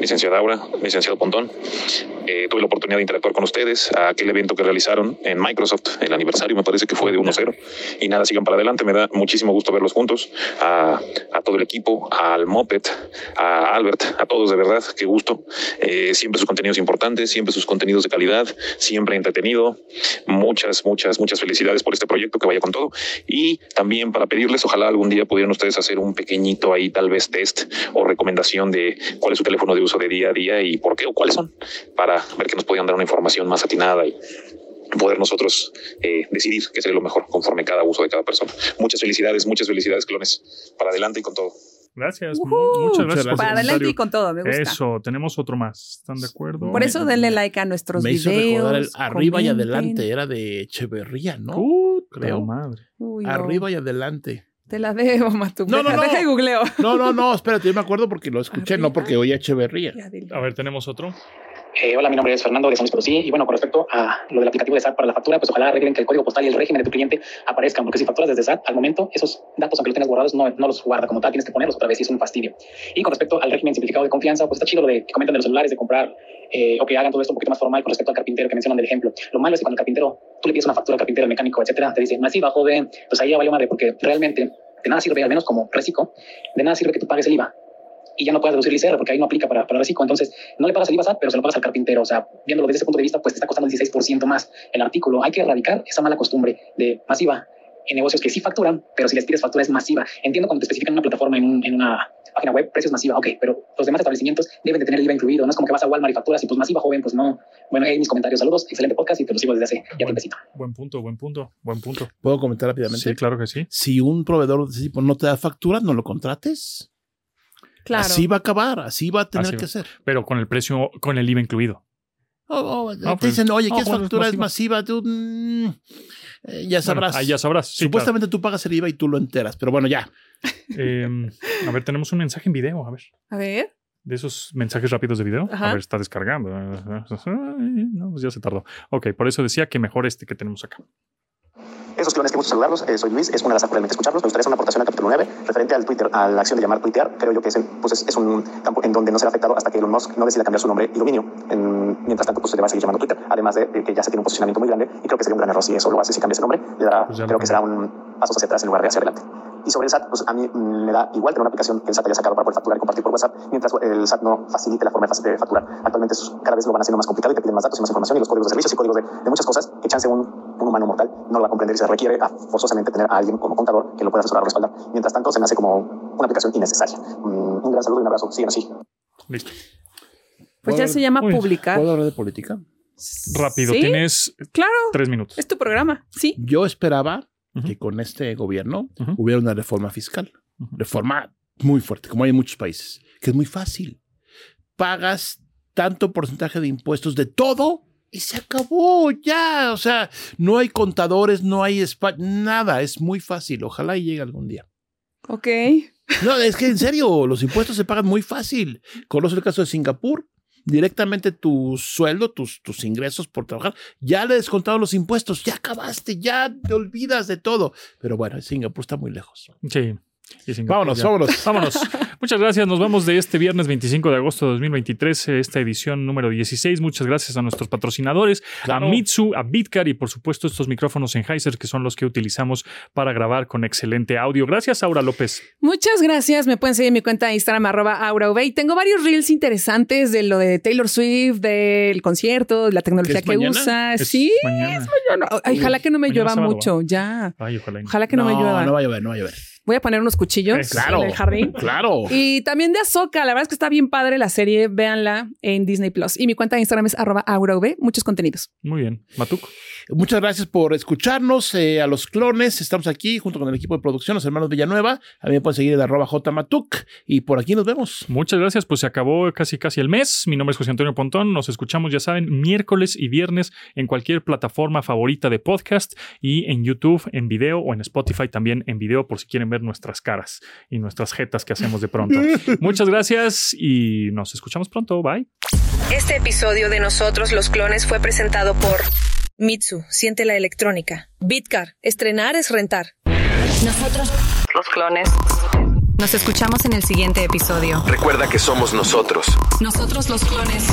licenciada Aura, licenciado Pontón. Eh, tuve la oportunidad de interactuar con ustedes a aquel evento que realizaron en Microsoft, el aniversario, me parece que fue de 1-0. Y nada, sigan para adelante, me da muchísimo gusto verlos juntos, a, a todo el equipo, al Moped, a Albert, a todos de verdad, qué gusto. Eh, siempre sus contenidos importantes, siempre sus contenidos de calidad, siempre entretenido. Muchas, muchas, muchas felicidades por este proyecto que vaya con todo. Y también para pedirles, ojalá algún día pudieran ustedes hacer un pequeñito ahí, tal vez test o recomendación de cuál es su teléfono de uso de día a día y por qué o cuáles son, para ver que nos podían dar una información más atinada y poder nosotros eh, decidir qué sería lo mejor conforme cada uso de cada persona. Muchas felicidades, muchas felicidades, clones. Para adelante y con todo. Gracias. Muchas gracias. por Para el adelante y comentario. con todo, me gusta. Eso, tenemos otro más. ¿Están de acuerdo? Por eso denle like a nuestros me hizo videos. recordar el arriba y adelante, era de Echeverría, ¿no? Puta Creo. madre. Uy, no. Arriba y adelante. Te la debo, Matu. No, no, Deja- no. Deja y googleo. No, no, no, espérate, yo me acuerdo porque lo escuché, no porque oía Echeverría. A ver, tenemos otro. Eh, hola, mi nombre es Fernando de San Luis Potosí y bueno, con respecto a lo del aplicativo de SAT para la factura, pues ojalá arreglen que el código postal y el régimen de tu cliente aparezcan, porque si facturas desde SAT, al momento esos datos, aunque los tengas guardados, no, no los guarda como tal, tienes que ponerlos otra vez y es un fastidio. Y con respecto al régimen simplificado de confianza, pues está chido lo de que comentan de los celulares, de comprar eh, o que hagan todo esto un poquito más formal con respecto al carpintero que mencionan del ejemplo. Lo malo es que cuando el carpintero, tú le pides una factura al carpintero, al mecánico, etcétera, te dice, masiva, joven, pues ahí ya valió madre, porque realmente de nada sirve, al menos como reciclo, de nada sirve que tú pagues el IVA y ya no puedes deducir el ICR porque ahí no aplica para, para reciclo. Entonces, no le pagas el IVA SAT, pero se lo pagas al carpintero. O sea, viéndolo desde ese punto de vista, pues te está costando el 16% más el artículo. Hay que erradicar esa mala costumbre de masiva en negocios que sí facturan, pero si les pides factura es masiva. Entiendo cuando te especifican en una plataforma, en, un- en una página web, precios masiva, ok, pero los demás establecimientos deben de tener el IVA incluido. No es como que vas a Walmart y facturas y pues masiva, joven, pues no. Bueno, ahí mis comentarios. Saludos, excelente podcast y te lo sigo desde hace ya tiempecito. Buen punto, buen punto, buen punto. ¿Puedo comentar rápidamente? Sí, claro que sí. Si un proveedor de ese tipo no te da factura, no lo contrates. Claro. Así va a acabar, así va a tener Así que va. ser. Pero con el precio, con el IVA incluido. Oh, oh, No, te pues, dicen, oye, ¿qué bueno, es factura? Es masiva. masiva. Tú, mm, eh, ya sabrás. Bueno, ahí ya sabrás. Sí, Supuestamente tú pagas el IVA y tú lo enteras, pero bueno, ya. Eh, a ver, tenemos un mensaje en video. A ver. A ver. De esos mensajes rápidos de video. Ajá. A ver, está descargando. No, pues ya se tardó. Ok, por eso decía que mejor este que tenemos acá. Esos clones que gusto saludarlos. Eh, soy Luis, es una de las realmente escucharlos. Me gustaría hacer una aportación al capítulo 9 referente al Twitter, a la acción de llamar tuitear. Creo yo que es, el- pues es, es un campo en donde no será afectado hasta que Elon Musk no decida cambiar su nombre y dominio. En- mientras tanto, pues se le va a seguir llamando Twitter. Además de eh, que ya se tiene un posicionamiento muy grande y creo que sería un gran error si eso lo hace, si cambia ese nombre. Le dará, Pues creo que será un paso hacia atrás en lugar de hacia adelante. Y sobre el SAT, pues a mí me da igual tener una aplicación que el SAT haya sacado para poder facturar y compartir por WhatsApp, mientras el SAT no facilite la forma de fac- de facturar. Actualmente es- cada vez lo van haciendo más complicado y te piden más datos y más información y los códigos de servicios y códigos de, de muchas cosas que chance un, un humano mortal no lo va a comprender y se requiere a- forzosamente tener a alguien como contador que lo pueda asesorar o respaldar. Mientras tanto, se me hace como una aplicación innecesaria. Mm, un gran saludo y un abrazo. Sigan así. Listo. Pues ya se llama Uy, publicar. ¿Puedo hablar de política? Rápido, ¿Sí? tienes Claro. tres minutos. Es tu programa. Sí. Yo esperaba Que con este gobierno hubiera una reforma fiscal. Reforma muy fuerte, como hay en muchos países, que es muy fácil. Pagas tanto porcentaje de impuestos de todo y se acabó ya. O sea, no hay contadores, no hay spa- nada. Es muy fácil. Ojalá y llegue algún día. Ok. No, es que en serio, los impuestos se pagan muy fácil. Conozco el caso de Singapur. Directamente tu sueldo, tus, tus ingresos por trabajar, ya le descontaron los impuestos, ya acabaste, ya te olvidas de todo. Pero bueno, Singapur está muy lejos. Sí. Vámonos, vámonos. Vámonos. Muchas gracias. Nos vamos de este viernes 25 de agosto de 2023, eh, esta edición número 16. Muchas gracias a nuestros patrocinadores, Claro. a Mitsu, a Bitcar y por supuesto estos micrófonos Sennheiser que son los que utilizamos para grabar con excelente audio. Gracias, Aura López. Muchas gracias. Me pueden seguir en mi cuenta de Instagram, arroba AuraV. Y Tengo varios reels interesantes de lo de Taylor Swift, del concierto, de la tecnología ¿Es que mañana? usa. Es sí, mañana. es mañana. Ay, ojalá que no me llueva sábado, mucho. Ya. Ay, ojalá. no. Ojalá que no, me llueva. no va a llover, no va a llover. Voy a poner unos cuchillos Eh, claro. en el jardín. Claro. Y también de Azoka, la verdad es que está bien padre la serie, véanla en Disney Plus. Y mi cuenta de Instagram es arroba AuraV, muchos contenidos. Muy bien. Matuk. Muchas gracias por escucharnos. eh, a los clones, estamos aquí junto con el equipo de producción, los hermanos Villanueva. A mí me pueden seguir en arroba jmatuk. Y por aquí nos vemos. Muchas gracias. Pues se acabó casi casi el mes. Mi nombre es José Antonio Pontón. Nos escuchamos, ya saben, miércoles y viernes en cualquier plataforma favorita de podcast y en YouTube en video o en Spotify también en video por si quieren ver nuestras caras y nuestras jetas que hacemos de pronto. Muchas gracias y nos escuchamos pronto. Bye. Este episodio de Nosotros los Clones fue presentado por Mitsu, siente la electrónica. Bitcar, estrenar es rentar. Nosotros Los clones. Nos escuchamos en el siguiente episodio. Recuerda que somos nosotros. Nosotros los clones.